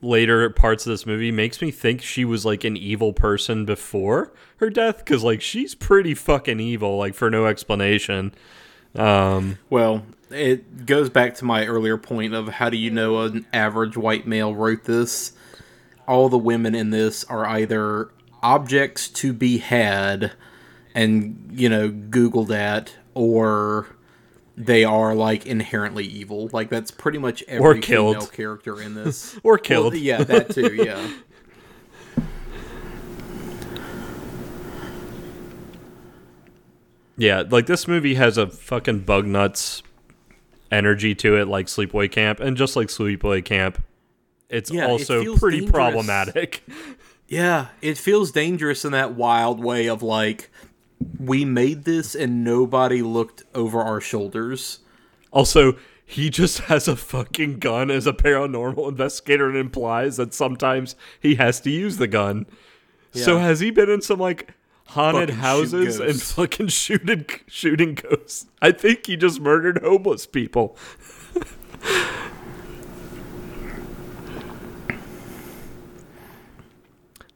later parts of this movie, makes me think she was like an evil person before her death, because like she's pretty fucking evil, like for no explanation. Um, Well, it goes back to my earlier point of how do you know an average white male wrote this? All the women in this are either objects to be had and, you know, Google that, or they are like inherently evil. Like that's pretty much every Or killed. female character in this. *laughs* Or killed. Well, yeah, that too, yeah. *laughs* yeah, like this movie has a fucking bug nuts energy to it, like Sleepaway Camp, and just like Sleepaway Camp, it's Yeah, also feels pretty dangerous. problematic. *laughs* Yeah, it feels dangerous in that wild way of like we made this and nobody looked over our shoulders. Also, he just has a fucking gun as a paranormal investigator and implies that sometimes he has to use the gun. So has he been in some like haunted Fucking houses and fucking shooting shooting ghosts? I think he just murdered homeless people.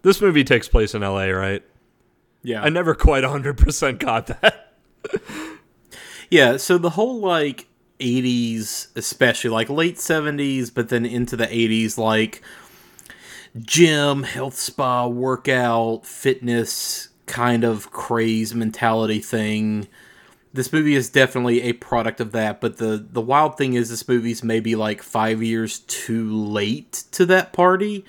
this movie takes place in LA, right? Yeah. I never quite 100% got that. *laughs* Yeah, so the whole like 80s, especially like late 70s, but then into the 80s, like gym, health spa, workout, fitness kind of craze mentality thing. This movie is definitely a product of that, but the the wild thing is this movie's maybe like 5 years too late to that party.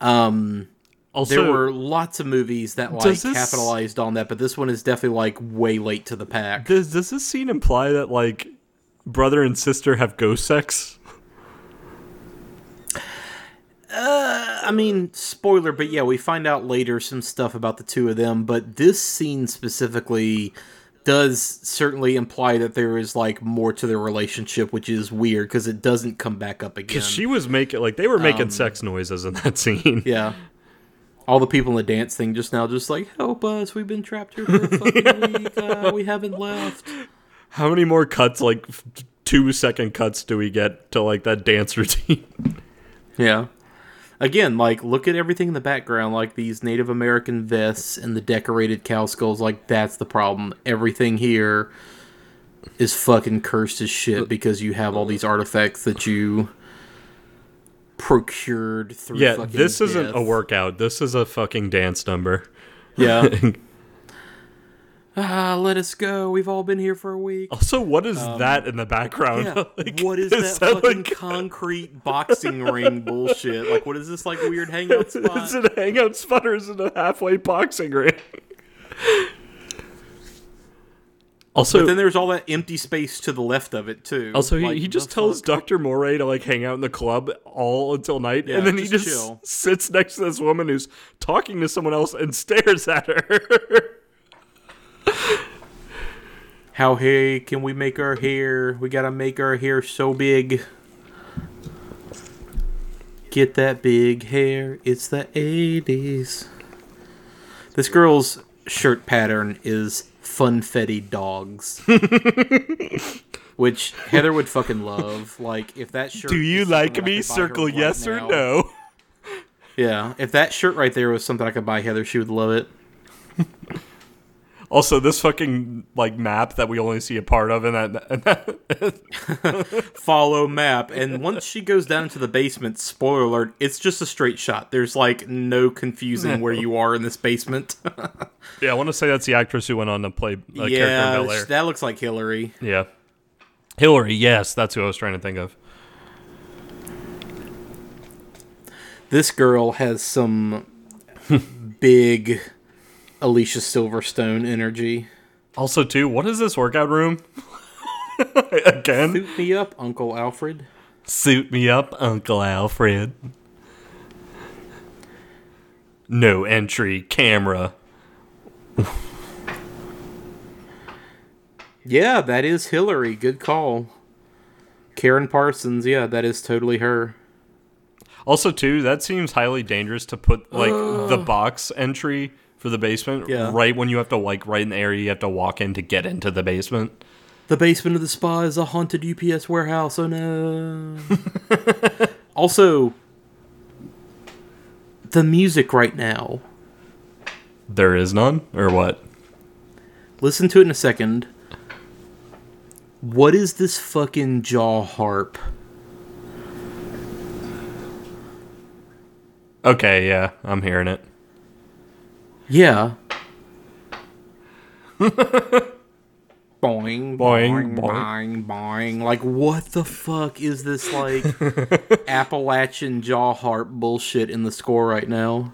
Um Also, there were lots of movies that like this- capitalized on that, but this one is definitely like way late to the pack. Does does this scene imply that like brother and sister have ghost sex? I mean, spoiler, but yeah, we find out later some stuff about the two of them, but this scene specifically does certainly imply that there is like more to their relationship, which is weird because it doesn't come back up again. Because she was making like they were making sex noises in that scene. Um, *laughs* yeah. All the people in the dance thing just now, just like, help us, we've been trapped here for a fucking *laughs* week, uh, we haven't left. How many more cuts, like two second cuts, do we get to like that dance *laughs* routine? Yeah. Again, like look at everything in the background, like these Native American vests and the decorated cow skulls. Like that's the problem. Everything here is fucking cursed as shit because you have all these artifacts that you procured through. yeah, fucking this isn't a workout. This is a fucking dance number. Yeah. *laughs* ah, let us go. We've all been here for a week. Also, what is that in the background? Um, Yeah. *laughs* Like, what is, that, that fucking like- concrete *laughs* boxing ring bullshit? Like, what is this like weird hangout *laughs* spot? is it a hangout spot or is it a halfway boxing ring? Also, But then there's all that empty space to the left of it too. Also, he, Like, he just tells? Dr. Moray to like hang out in the club all until night, Yeah, and then he just just chill. sits next to this woman who's talking to someone else and stares at her. *laughs* How hey can we make our hair? We gotta make our hair so big. Get that big hair. It's the 80s. This girl's shirt pattern is funfetti dogs. *laughs* Which Heather would fucking love. Like, if that shirt. Do you like me? could buy her Circle right yes or now- no. Yeah, if that shirt right there was something I could buy Heather, she would love it. *laughs* Also, this fucking like map that we only see a part of in that, in that *laughs* follow map and once she goes down to the basement spoiler alert it's just a straight shot there's like no confusing where you are in this basement *laughs* yeah, I want to say that's the actress who went on to play a character in yeah Bel Air. that looks like hilary Yeah, Hilary. Yes, that's who I was trying to think of. this girl has some *laughs* big alicia silverstone energy. Also, too, what is this workout room? *laughs* Again, suit me up uncle alfred. Suit me up, Uncle Alfred. No entry camera. yeah that is hilary. Good call. Karyn parsons yeah that is totally her. Also, too, that seems highly dangerous to put like the box entry for the basement Yeah. right when you have to like right in the area you have to walk in to get into the basement. The basement of the spa is a haunted UPS warehouse. Oh no. *laughs* also, the music right now. There is none, or what? Listen to it in a second. What is this fucking jaw harp? Okay, yeah, I'm hearing it. Yeah. *laughs* boing, boing, Boing, boing, boing, Like, what the fuck is this, like, *laughs* Appalachian jaw harp bullshit in the score right now?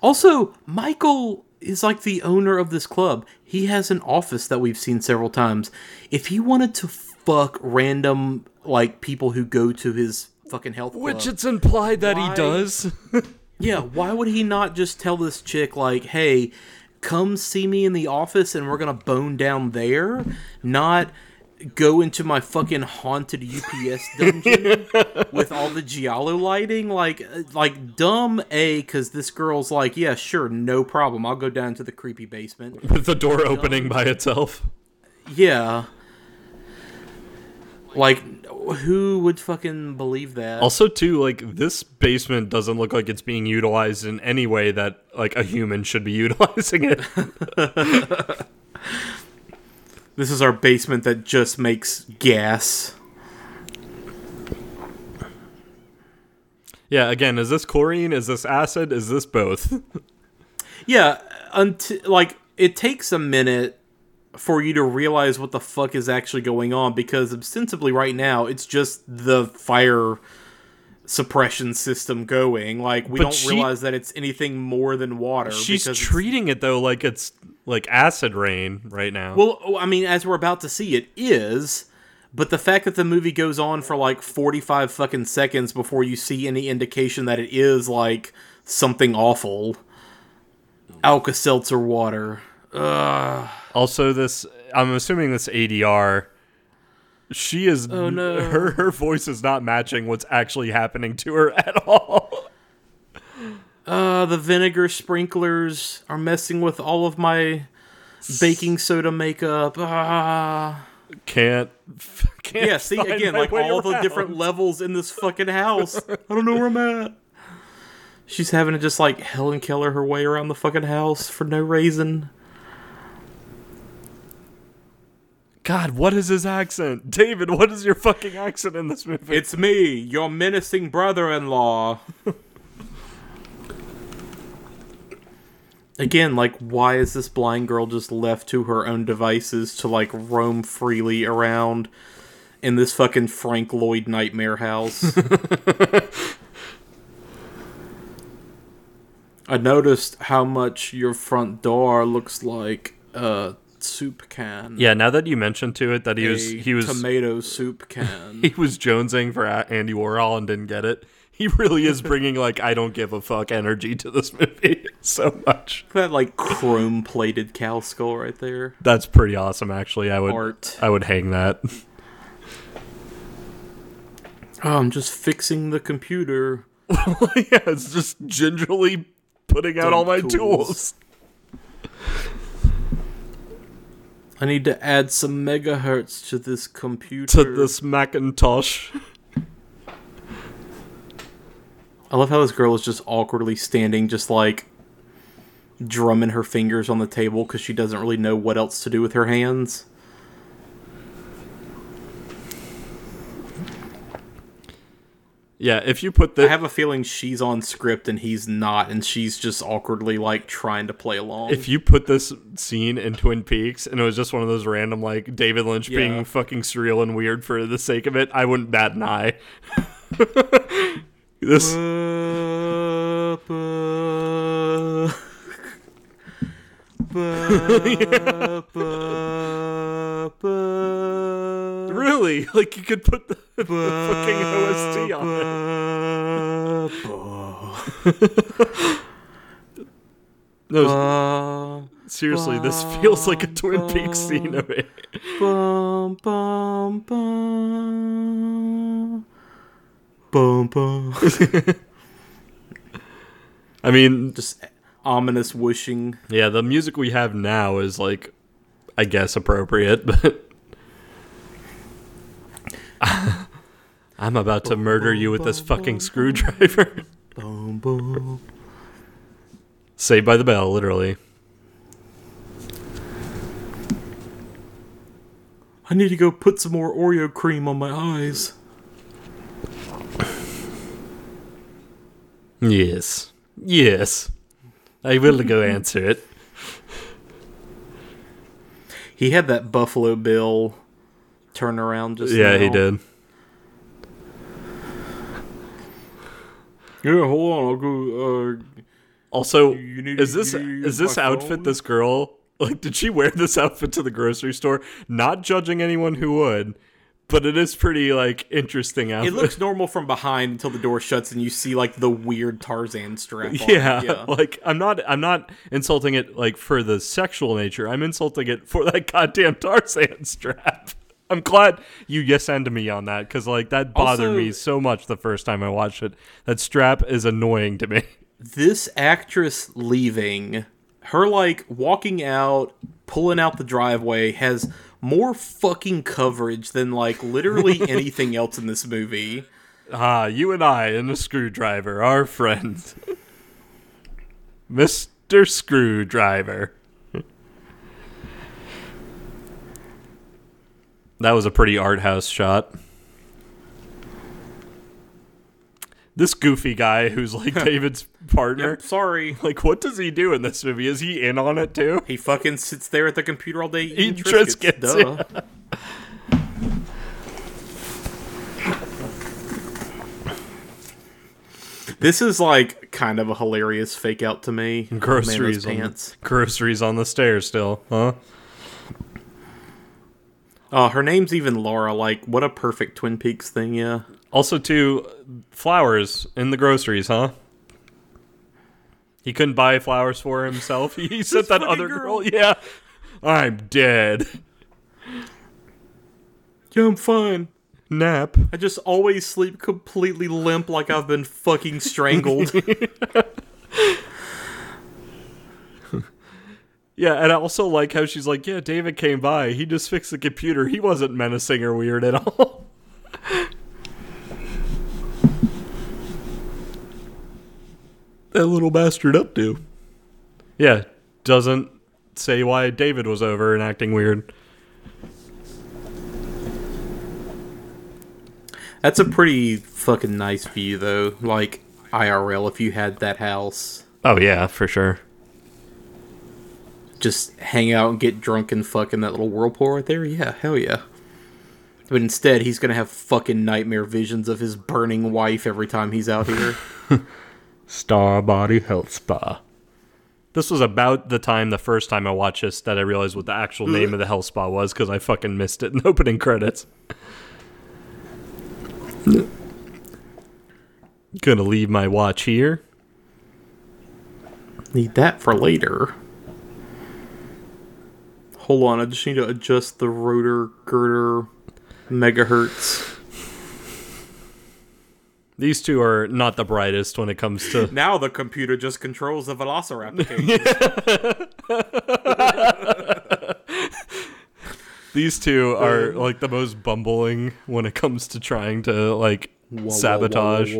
Also, Michael is like the owner of this club. He has an office that we've seen several times. If he wanted to fuck random, like, people who go to his fucking health club, Which it's implied that Why? he does. *laughs* yeah, why would he not just tell this chick like, "Hey, come see me in the office and we're going to bone down there?" Not go into my fucking haunted UPS *laughs* dungeon with all the giallo lighting like uh, like dumb A cuz this girl's like, "Yeah, sure, no problem. I'll go down to the creepy basement." *laughs* With the door opening by itself. Yeah. Like who would fucking believe that? Also, too, like this basement doesn't look like it's being utilized in any way that like a human should be *laughs* utilizing it. *laughs* This is our basement that just makes gas. yeah, again, is this chlorine? Is this acid? Is this both? *laughs* Yeah, until like it takes a minute for you to realize what the fuck is actually going on because ostensibly right now it's just the fire suppression system going. Like we But don't she- realize that it's anything more than water. She's treating it though like it's like acid rain right now. Well, oh, I mean, as we're about to see, it is. But the fact that the movie goes on for like 45 fucking seconds before you see any indication that it is like something awful. Alka Seltzer water. Also, this I'm assuming this ADR. She is. Oh, no. Her her voice is not matching what's actually happening to her at all. Uh, the vinegar sprinklers are messing with all of my baking soda makeup. Ah. Can't. can't Yeah, see, again, like all the different levels in this fucking house. I don't know where I'm at. She's having to just like Helen Keller her way around the fucking house for no reason. God, what is his accent, *laughs* David? What is your fucking accent in this movie? It's me, your menacing brother in law. Again, like, why is this blind girl just left to her own devices to like roam freely around in this fucking Frank Lloyd nightmare house? *laughs* I noticed how much your front door looks like a soup can. Yeah, now that you mentioned to it that he was he was tomato *laughs* soup can. he was jonesing for Andy Warhol and didn't get it. He really is bringing like I don't give a fuck energy to this movie *laughs* so much. that like chrome plated cow skull right there. That's pretty awesome, actually. I would Art. I would hang that. Oh, I'm just fixing the computer. *laughs* yeah, it's just gingerly putting out all my tools. tools. I need to add some megahertz to this computer. to this Macintosh. I love how this girl is just awkwardly standing, just like drumming her fingers on the table because she doesn't really know what else to do with her hands. Yeah, if you put the I have a feeling she's on script and he's not, and she's just awkwardly like trying to play along. if you put this scene in Twin Peaks and it was just one of those random like David Lynch Yeah. being fucking surreal and weird for the sake of it, I wouldn't bat an eye. *laughs* this uh, really *laughs* like you could put the, the fucking OST on it. *laughs* No, seriously, this feels like a Twin Peaks scene of it. Bum, bum, bum. Bum, bum. I mean, Just ominous whooshing. yeah, the music we have now is like, I guess, appropriate, *laughs* but. I'm about to murder you with this fucking screwdriver. *laughs* Saved by the Bell, literally. I need to go put some more Oreo cream on my eyes. Yes. Yes. I will go *laughs* answer it. He had that Buffalo Bill turnaround just Yeah, he did. Yeah, hold on. I'll go. Uh, Also, You need is this you need to is use this my outfit phone? this girl *laughs* like did she wear this outfit to the grocery store? Not judging anyone who would, but it is pretty like interesting outfit. it looks normal from behind until the door shuts and you see like the weird Tarzan strap. on yeah, yeah. *laughs* like I'm not I'm not insulting it like for the sexual nature. I'm insulting it for that goddamn Tarzan *laughs* strap. I'm glad you yes and me on that because like that bothered Also- me so much the first time I watched it. That strap is annoying to me. this actress leaving, her like walking out, pulling out the driveway has more fucking coverage than like literally *laughs* anything else in this movie. Ah, you and I and the screwdriver are friends. Mr. Screwdriver. that was a pretty art house shot. This goofy guy who's like *laughs* David's partner. Sorry. Like, what does he do in this movie? Is he in on it too? He fucking sits there at the computer all day Eating eating Triscuits. Triscuits, Duh. This is like kind of a hilarious fake out to me. Man, Groceries, on pants. the, groceries on the stairs still, huh? Oh, her name's even Laura. Like, what a perfect Twin Peaks thing, yeah. Also, too, flowers in the groceries, huh? He couldn't buy flowers for himself. *laughs* He sent that other girl. girl. Yeah, I'm dead. Yeah, I'm fine. Nap. I just always sleep completely limp like I've been fucking strangled. *laughs* Yeah, and I also like how she's like, yeah, David came by. He just fixed the computer. He wasn't menacing or weird at all. *laughs* that little bastard up to? Yeah, doesn't say why David was over and acting weird. That's a pretty fucking nice view, though. Like, IRL, if you had that house. Oh yeah, for sure. just hang out and get drunk and fuck in that little whirlpool right there? Yeah, hell yeah. But instead, he's gonna have fucking nightmare visions of his burning wife every time he's out here. *laughs* Star Body Health Spa. This was about the time the first time I watched this that I realized what the actual name of the health spa was because I fucking missed it in the *laughs* opening credits. Gonna leave my watch here. Need that for later. Hold on, I just need to adjust the rotor girder megahertz. These two are not the brightest when it comes to. Now the computer just controls the Velociraptor cages. These two are like the most bumbling when it comes to trying to like sabotage.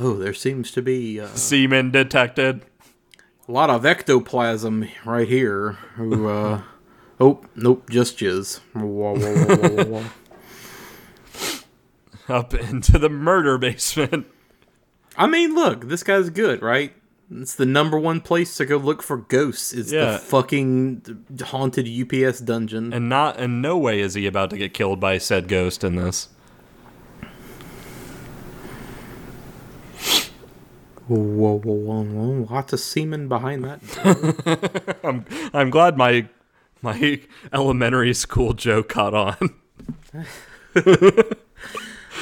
Oh, there seems to be uh, Semen detected. a lot of ectoplasm right here. Who, uh, oh, nope, just jizz. Whoa, whoa, whoa, whoa, whoa, whoa. *laughs* up into the murder basement. I mean, look, this guy's good, right? It's the number one place to go look for ghosts. It's Yeah. the fucking haunted UPS dungeon. And not in no way is he about to get killed by said ghost in this. Whoa, whoa, whoa, whoa! Lots of semen behind that. *laughs* I'm I'm glad my *laughs* my elementary school joke caught on. *laughs*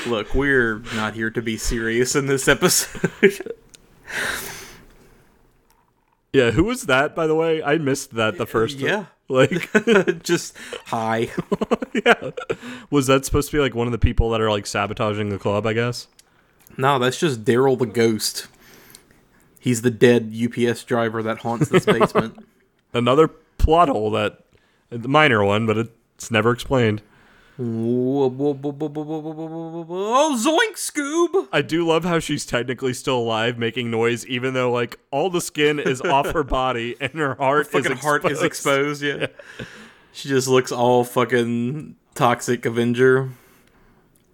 Look, we're not here to be serious in this episode. *laughs* yeah, who was that by the way? I missed that the first Yeah. Like Just hi. yeah. Was that supposed to be like one of the people that are like sabotaging the club, I guess? No, that's just Daryl the ghost. He's the dead UPS driver that haunts this basement. Another plot hole that the minor one, but it's never explained. Oh, zoink, Scoob! I do love how she's technically still alive, making noise, even though like all the skin is off her body and her heart, her fucking is heart is exposed. Yeah. yeah, she just looks all fucking toxic Avenger.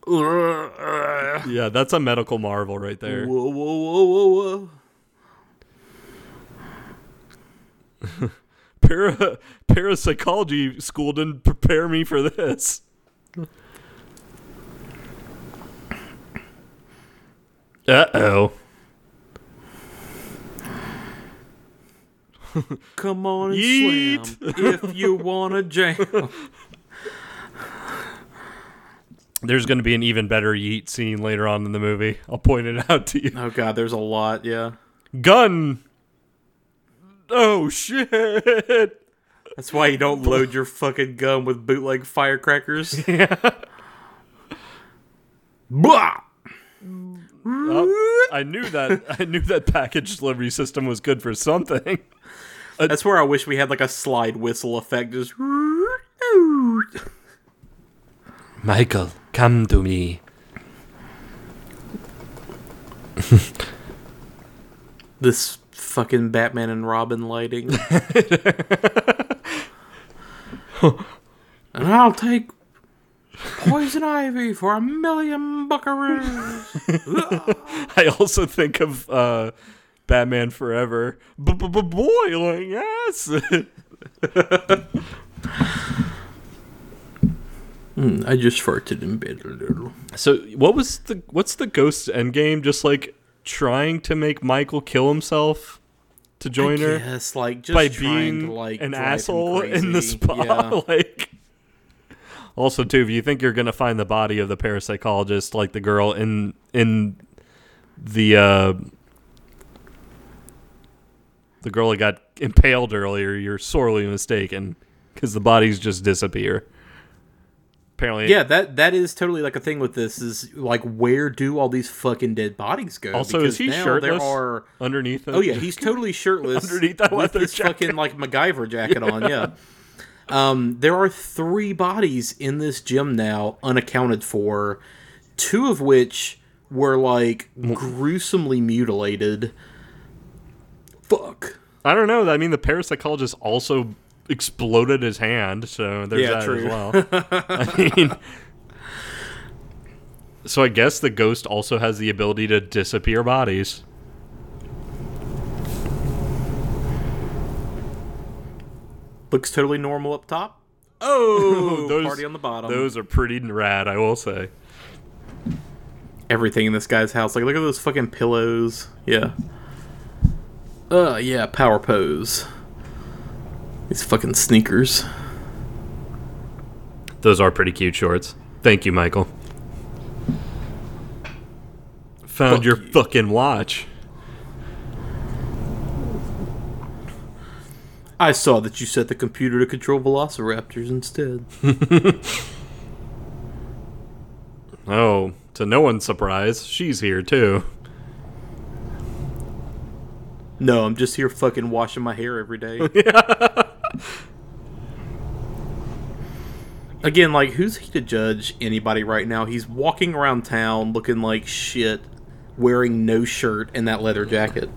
Yeah, that's a medical marvel right there. Whoa, whoa, whoa, whoa, whoa. Para parapsychology school didn't prepare me for this. Uh oh. Come on and Yeet. slam if you wanna jam. There's going to be an even better yeet scene later on in the movie. I'll point it out to you. Oh god, there's a lot, yeah. Gun. Oh shit. That's why you don't load your fucking gun with bootleg firecrackers. *laughs* Blah! Oh, I knew that. I knew that package delivery system was good for something. Uh, That's where I wish we had like a slide whistle effect. Just Michael, come to me. this fucking Batman and Robin lighting. *laughs* and I'll take poison ivy for a million buckaroos. *laughs* I also think of uh, Batman Forever. Boiling acid. *laughs* I just farted in bed a little. So, what was the what's the ghost endgame? Just like trying to make Michael kill himself to join her Yes, like just by being to, like an asshole in the *laughs* spa. Yeah. like, also too, if you think you're gonna find the body of the parapsychologist, like the girl in in the uh, the girl that got impaled earlier, you're sorely mistaken because the bodies just disappear. Apparently, Yeah, that that is totally like a thing with this. Is like, where do all these fucking dead bodies go? Also, Because is he shirtless There are underneath? Oh yeah, he's *laughs* totally shirtless Underneath that with this jacket. fucking like MacGyver jacket on. Yeah. *laughs* Um, there are three bodies in this gym now unaccounted for, two of which were like gruesomely mutilated. Fuck. I don't know. I mean, the parapsychologist also exploded his hand, so there's Yeah, that true. as well. *laughs* I mean, So I guess the ghost also has the ability to disappear bodies. Looks totally normal up top. Oh, *laughs* Those- party on the bottom. Those are pretty rad, I will say. Everything in this guy's house. Like, look at those fucking pillows. Yeah. Uh, yeah, power pose. These fucking sneakers. Those are pretty cute shorts. Thank you, Michael. Found Fuck your you. fucking watch. I saw that you set the computer to control velociraptors instead. *laughs* Oh, to no one's surprise, she's here too. No, I'm just here fucking washing my hair every day. *laughs* Again, like, who's he to judge anybody right now? He's walking around town looking like shit, wearing no shirt and that leather jacket.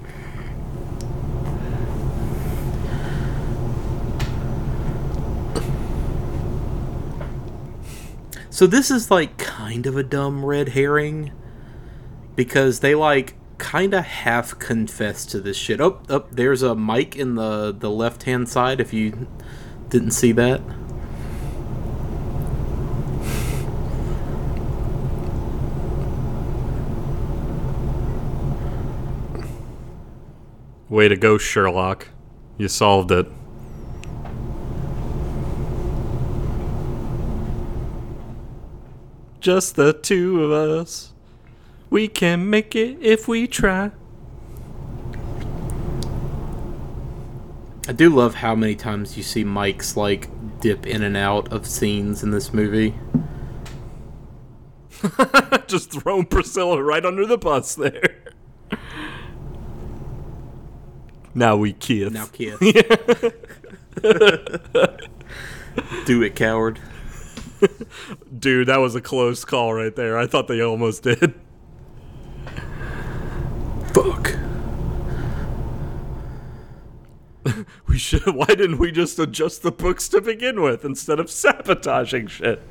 So this is like kind of a dumb red herring because they like kind of half confess to this shit. Oh, oh, there's a mic in the the left hand side. If you didn't see that, Way to go, Sherlock. You solved it. Just the two of us. We can make it if we try. I do love how many times you see mics like dip in and out of scenes in this movie. *laughs* Just throwing Priscilla right under the bus there. now we kiss. Now, kiss. *laughs* *laughs* do it, coward. Dude, that was a close call right there. I thought they almost did. Fuck. *laughs* We should. Why didn't we just adjust the books to begin with instead of sabotaging shit?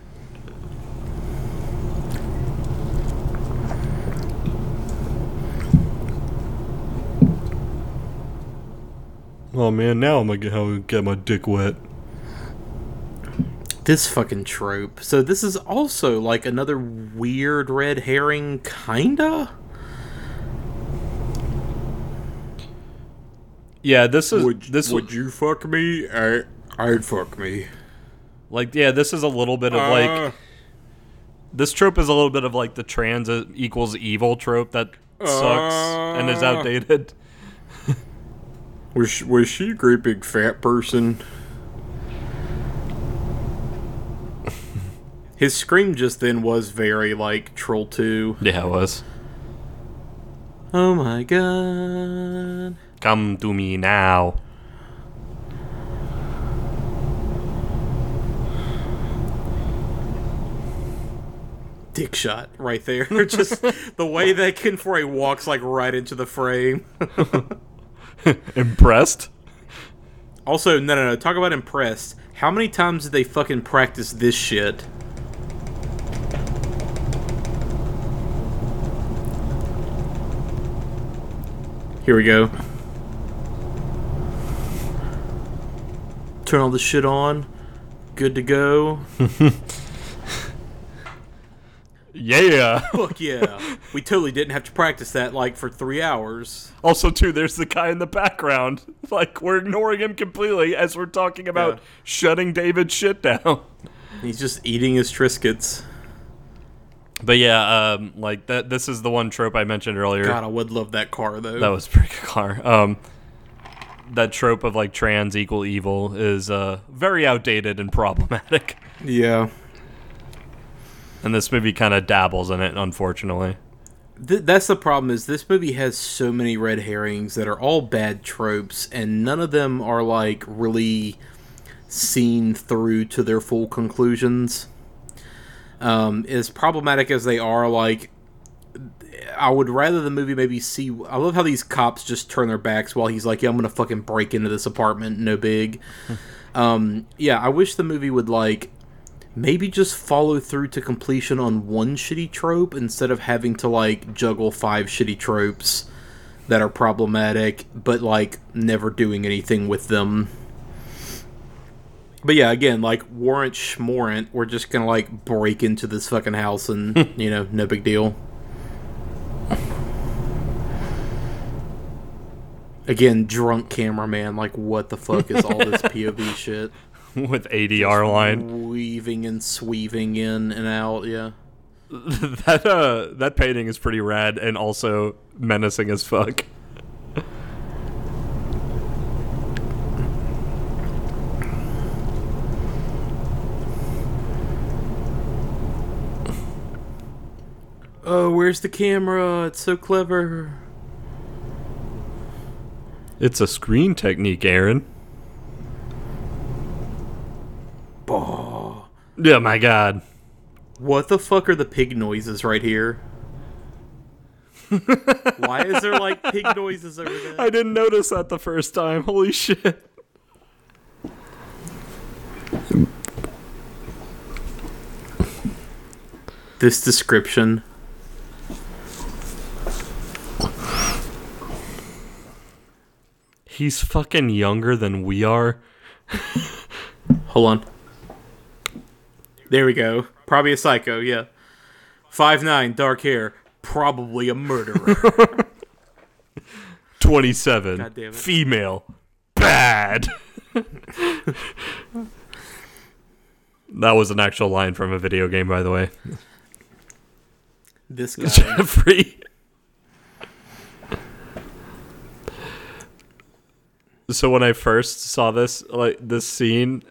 Oh man, now I'm gonna get, get my dick wet. This fucking trope. So this is also like another weird red herring, kinda. Yeah, this is this Would you fuck me? I, I'd fuck me. like yeah, this is a little bit of Uh. like this trope is a little bit of like the trans equals evil trope that sucks and is Uh. outdated. *laughs* Was she, was she a great big fat person? *laughs* His scream just then was very like Troll 2. Yeah, it was. Oh my god. Come to me now. Dick shot right there. *laughs* just the way that Ken Foree walks like right into the frame. *laughs* Impressed? Also, no, no, no. Talk about impressed. How many times did they fucking practice this shit? Here we go. Turn all this shit on. Good to go. *laughs* Yeah. Fuck yeah. we totally didn't have to practice that like for three hours. Also, too, there's the guy in the background. *laughs* Like, we're ignoring him completely as we're talking about Yeah. shutting David's shit down. He's just eating his Triscuits. But yeah, um, like that. This is the one trope I mentioned earlier. God, I would love that car though. That was a pretty good car. Um, that trope of like trans equal evil is uh, very outdated and problematic. yeah. And this movie kind of dabbles in it, unfortunately. Th- that's the problem is this movie has so many red herrings that are all bad tropes and none of them are like really seen through to their full conclusions um, as problematic as they are like i would rather the movie maybe see i love how these cops just turn their backs while he's like yeah i'm gonna fucking break into this apartment no big. *laughs* Um, yeah i wish the movie would like maybe just follow through to completion on one shitty trope instead of having to like juggle five shitty tropes that are problematic but like never doing anything with them. But yeah again like warrant schmorant we're just gonna like break into this fucking house and *laughs* you know no big deal again drunk cameraman like what the fuck is all this *laughs* pov shit with ADR line. weaving and sweeving in and out. Yeah. *laughs* That uh that painting is pretty rad and also menacing as fuck. Oh, where's the camera? It's so clever. It's a screen technique, Aaron. Oh, Yeah, my god. what the fuck are the pig noises right here? *laughs* Why is there like pig noises over there? I didn't notice that the first time. Holy shit. This description. He's fucking younger than we are. *laughs* Hold on. There we go. Probably a psycho, yeah. Five nine, dark hair, probably a murderer. *laughs* 27. God damn it. Female. Bad. that was an actual line from a video game, by the way. this *laughs* guy. Jeffrey. So when I first saw this, like this scene,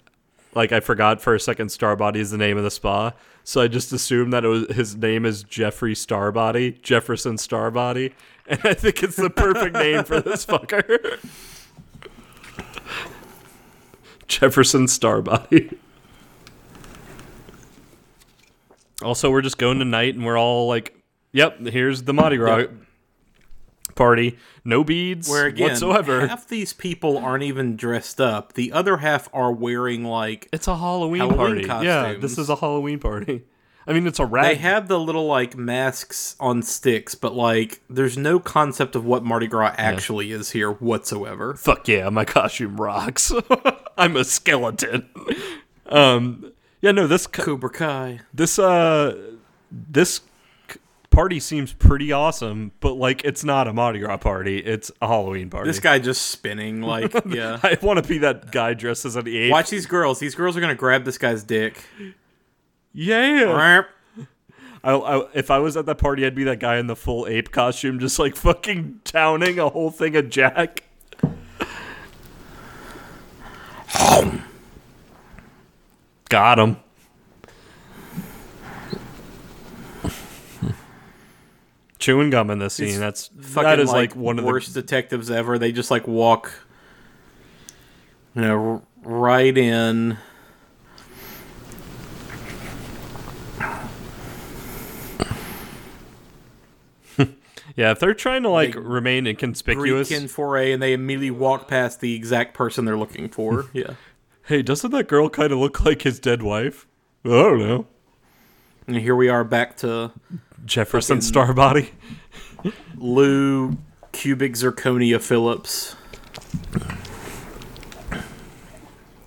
like I forgot for a second Starbody is the name of the spa. So I just assumed that it was his name is Jeffrey Starbody, Jefferson Starbody, *laughs* and I think it's the perfect name for this *laughs* fucker. Jefferson Starbody. Also, we're just going tonight, and we're all like, "Yep, here's the Mardi Gras Yep. Party. No beads Where again, whatsoever. half these people aren't even dressed up. The other half are wearing like It's a Halloween, Halloween party. Yeah, this is a Halloween party. I mean, it's a rag. they have the little like masks on sticks, but like there's no concept of what Mardi Gras actually is here whatsoever. Fuck yeah, my costume rocks. *laughs* I'm a skeleton. Um, yeah, no, this co- Cobra Kai. this uh this party seems pretty awesome, but like it's not a Mardi Gras party. It's a Halloween party. This guy just spinning like *laughs* yeah. I want to be that guy dressed as an ape. Watch these girls. These girls are gonna grab this guy's dick. Yeah. I, I, if I was at that party, I'd be that guy in the full ape costume, just like fucking downing a whole thing of Jack. Got him. Chewing gum in this scene. These That's Fucking that is like, like, one of the worst detectives ever. They just like walk, you know, right in. *laughs* yeah. If they're trying to like They remain inconspicuous, in foray, and they immediately walk past the exact person they're looking for. *laughs* yeah, hey, doesn't that girl kind of look like his dead wife? I don't know. and here we are back to Jefferson Fucking- Starbody. Lou Cubic Zirconia Phillips.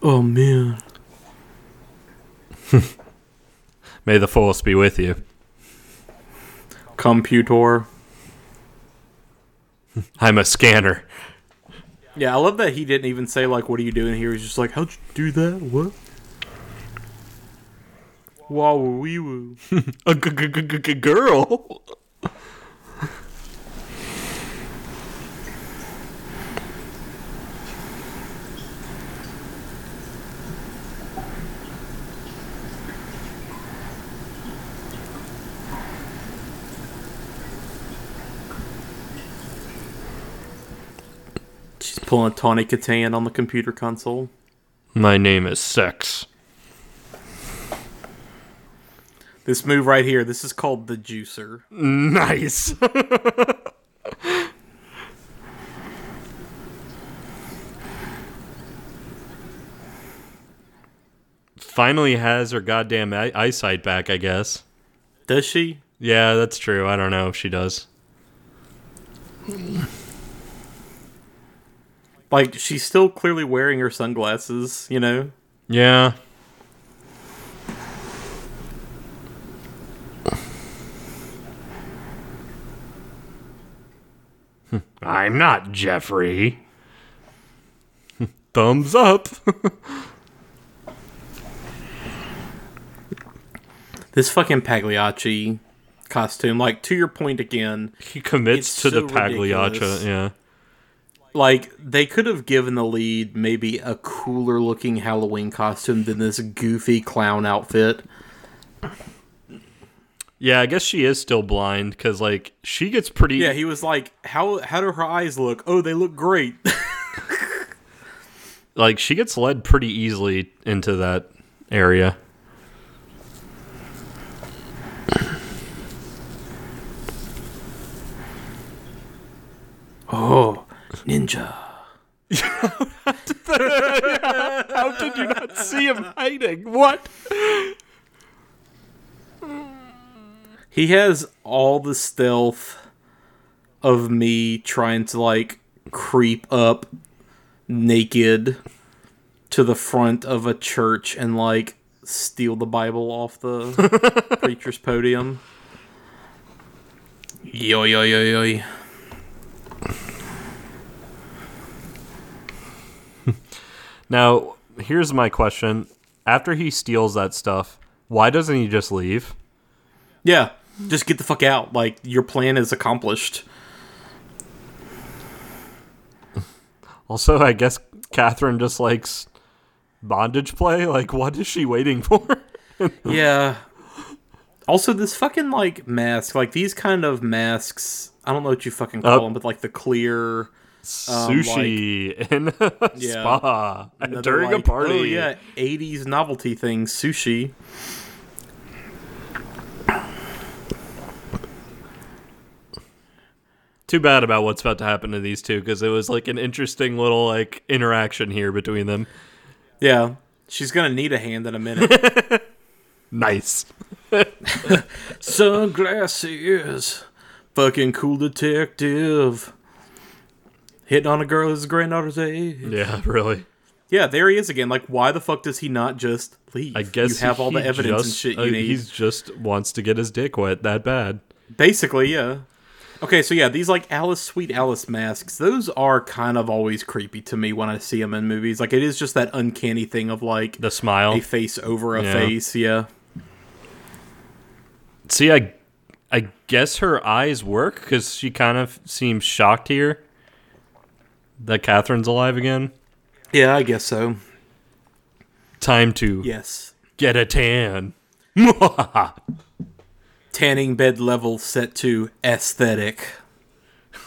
Oh man. *laughs* May the force be with you. Computor. *laughs* I'm a scanner. Yeah, I love that he didn't even say like, "What are you doing here?" He's just like, "How'd you do that? What?" Wow, wee woo. *laughs* A g- g- g- g- g- girl. She's pulling a Tawny Kitaen on the computer console. My name is Sex. This move right here, this is called the juicer. Nice. finally has her goddamn eyesight back, I guess. Does she? Yeah, that's true. I don't know if she does. Like she's still clearly wearing her sunglasses, you know? Yeah. I'm not Jeffrey. *laughs* Thumbs up. This fucking Pagliacci costume, like to your point again, he commits It's to the Pagliacci. Ridiculous. Yeah. like they could have given the lead maybe a cooler looking Halloween costume than this goofy clown outfit. Yeah, I guess she is still blind because, like, she gets pretty. Yeah, he was like, "How how do her eyes look? Oh, they look great." *laughs* like, she gets led pretty easily into that area. oh, ninja. *laughs* How did you not see him hiding? What? He has all the stealth of me trying to like creep up naked to the front of a church and like steal the Bible off the *laughs* preacher's podium. Yo yo yo yo. *laughs* Now, here's my question. After he steals that stuff, why doesn't he just leave? Yeah, just get the fuck out. Like your plan is accomplished. Also, I guess Catherine just likes bondage play. Like, what is she waiting for? *laughs* Yeah. Also, this fucking like mask, like these kind of masks. I don't know what you fucking call Oh. them, but like the clear um, Sushi in a Yeah. spa during a oh, party. Oh yeah, '80s novelty thing, sushi. Too bad about what's about to happen to these two because it was like an interesting little like interaction here between them. Yeah, she's gonna need a hand in a minute. *laughs* Nice. *laughs* Sunglasses, fucking cool detective, hitting on a girl his granddaughter's age. Yeah, really. Yeah, there he is again. Like, why the fuck does he not just leave? I guess you have all the he evidence and shit you uh, need. He's just wants to get his dick wet that bad. Basically, yeah. Okay, so yeah, these like Alice, Sweet Alice masks, those are kind of always creepy to me when I see them in movies. Like, it is just that uncanny thing of like The smile. a face over a Yeah. face, yeah. See, I, I guess her eyes work because she kind of seems shocked here that Catherine's alive again. Yeah, I guess so. Time to Yes. get a tan. *laughs* *laughs* Tanning bed level set to aesthetic. *laughs*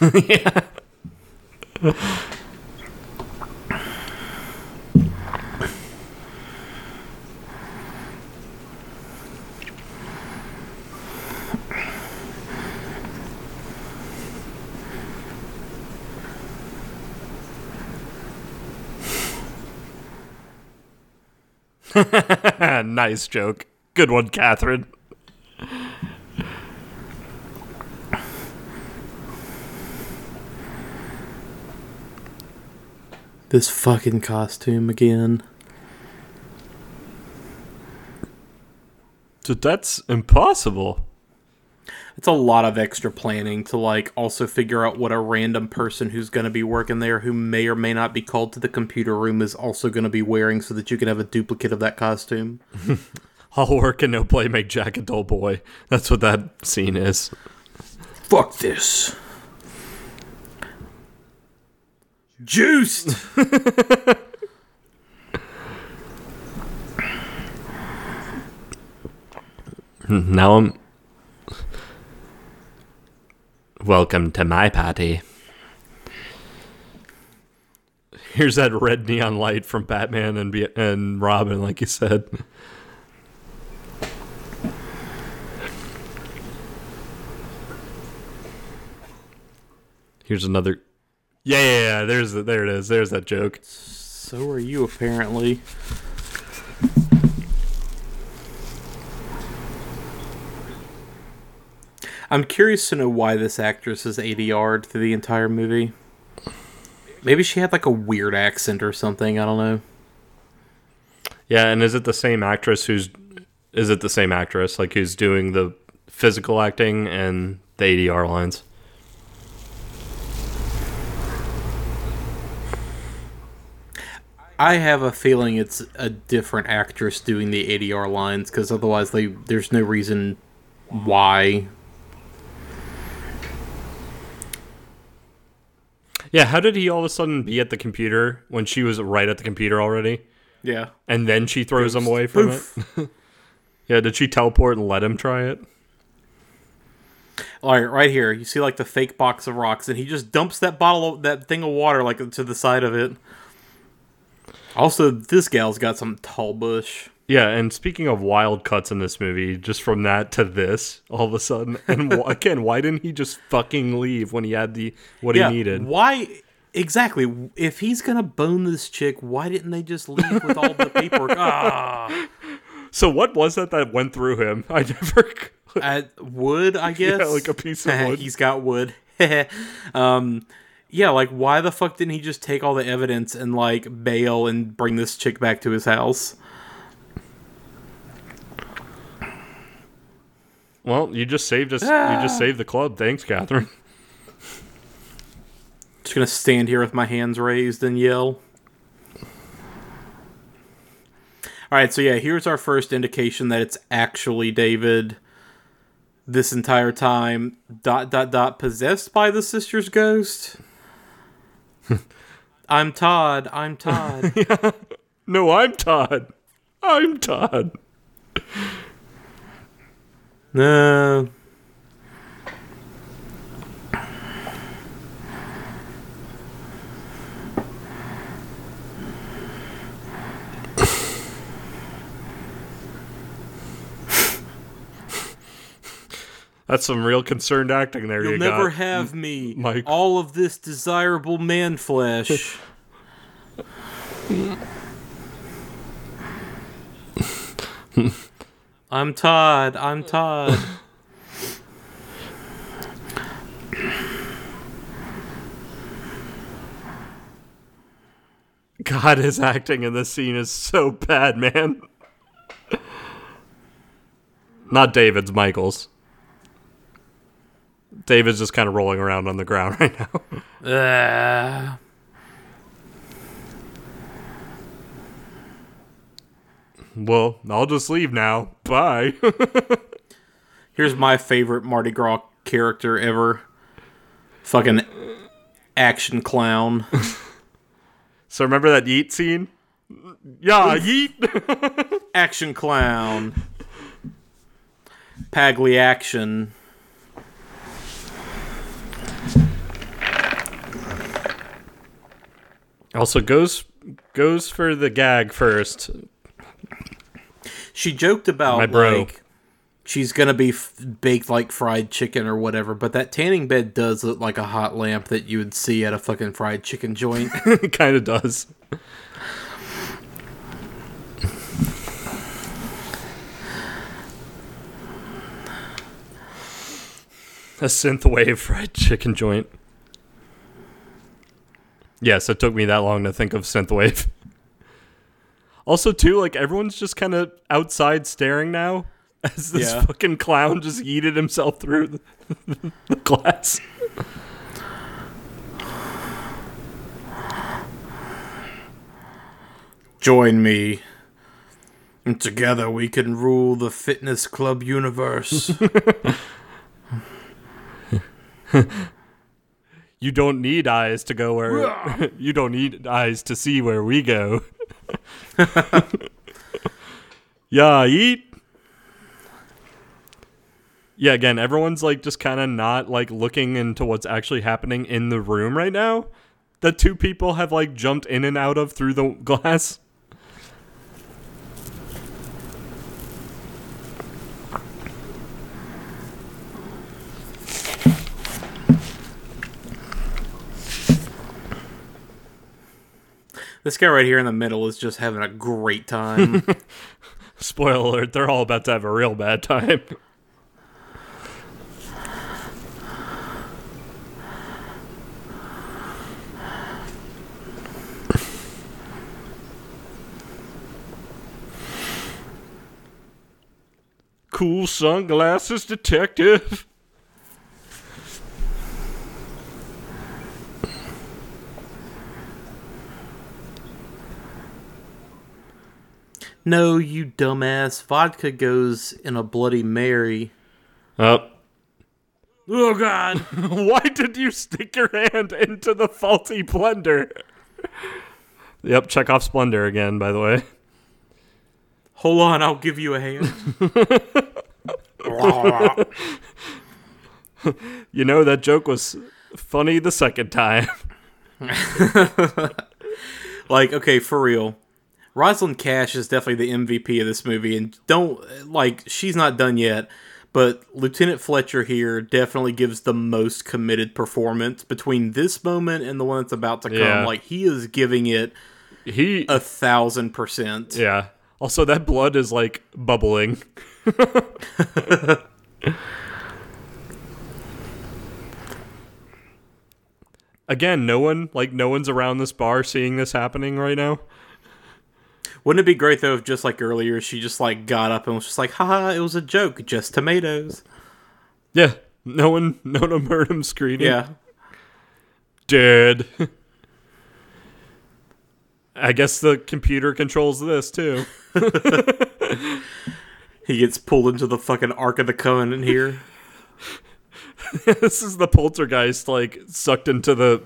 nice joke. Good one, Catherine. This fucking costume again. So that's impossible. It's a lot of extra planning to like also figure out what a random person who's going to be working there who may or may not be called to the computer room is also going to be wearing so that you can have a duplicate of that costume. *laughs* All work and no play make Jack a dull boy. That's what that scene is. Fuck this. Juiced. *laughs* Now I'm. Welcome to my party. Here's that red neon light from Batman and and Robin, like you said. Here's another. Yeah, yeah, yeah. There's the, there it is. There's that joke. So are you apparently. I'm curious to know why this actress is ADR'd through the entire movie. Maybe she had like a weird accent or something. I don't know. Yeah, and is it the same actress who's is it the same actress like who's doing the physical acting and the ADR lines? I have a feeling it's a different actress doing the ADR lines because otherwise, they there's no reason why. Yeah, how did he all of a sudden be at the computer when she was right at the computer already? Yeah. And then she throws him away from it? *laughs* yeah, did she teleport and let him try it? All right, right here, you see like the fake box of rocks, and he just dumps that bottle, of, that thing of water, like to the side of it. Also, this gal's got some tall bush. Yeah, and speaking of wild cuts in this movie, just from that to this, all of a sudden, *laughs* and again, why didn't he just fucking leave when he had the what yeah, he needed? Why exactly? If he's gonna bone this chick, why didn't they just leave with all the paperwork? *laughs* Ah, So what was that that went through him? *laughs* I never. at wood, I guess. like a piece of wood. he's got wood. um, yeah, like why the fuck didn't he just take all the evidence and like bail and bring this chick back to his house? Well, you just saved us. You Ah. just saved the club. Thanks, Catherine. Just gonna stand here with my hands raised and yell. All right, so yeah, here's our first indication that it's actually David. This entire time, dot dot dot, possessed by the sister's ghost. I'm Todd. I'm Todd. *laughs* No, I'm Todd. I'm Todd. no. That's some real concerned acting there. You'll you never got. have me. Mike. All of this desirable man flesh. *laughs* I'm Todd. I'm Todd. *laughs* God, his acting in this scene is so bad, man. Not David's, Michael's. David's just kind of rolling around on the ground *laughs* right now. Uh, Well, I'll just leave now. Bye. *laughs* here's my favorite Mardi Gras character ever. Fucking action clown. *laughs* so remember that yeet scene? Yeah, yeet. action clown. Pagli action. Also goes goes for the gag first. She joked about My bro. like she's gonna be f- baked like fried chicken or whatever, but that tanning bed does look like a hot lamp that you would see at a fucking fried chicken joint. *laughs* it kind of does. A synth wave fried chicken joint. Yes, it took me that long to think of synthwave. Also, too, like everyone's just kind of outside staring now *laughs* as this Yeah. fucking clown just yeeted himself through the, *laughs* the glass. Join me. And together we can rule the fitness club universe. *laughs* You don't need eyes to go where *laughs* you don't need eyes to see where we go. *laughs* yeah, eat. Yeah, again, everyone's like just kind of not like looking into what's actually happening in the room right now. That two people have like jumped in and out of through the glass. This guy right here in the middle is just having a great time. *laughs* Spoiler alert, they're all about to have a real bad time. cool sunglasses detective. No, you dumbass. Vodka goes in a Bloody Mary. Oh, Oh God! *laughs* why did you stick your hand into the faulty blender? Yep, Chekhov's blender again, by the way. Hold on, I'll give you a hand. *laughs* You know that joke was funny the second time. *laughs* like, okay, for real. Rosalind Cash is definitely the MVP of this movie, and don't like she's not done yet. But Lieutenant Fletcher here definitely gives the most committed performance between this moment and the one that's about to come. Yeah. Like he is giving it He a thousand percent. Yeah. Also, that blood is like bubbling. *laughs* Again, no one like no one's around this bar seeing this happening right now. Wouldn't it be great though if just like earlier she just like got up and was just like, haha, it was a joke, just tomatoes. Yeah, no one, no one *laughs* heard him screaming. Yeah. dead. *laughs* I guess the computer controls this too. *laughs* He gets pulled into the fucking Ark of the Covenant here. this is the poltergeist like sucked into the.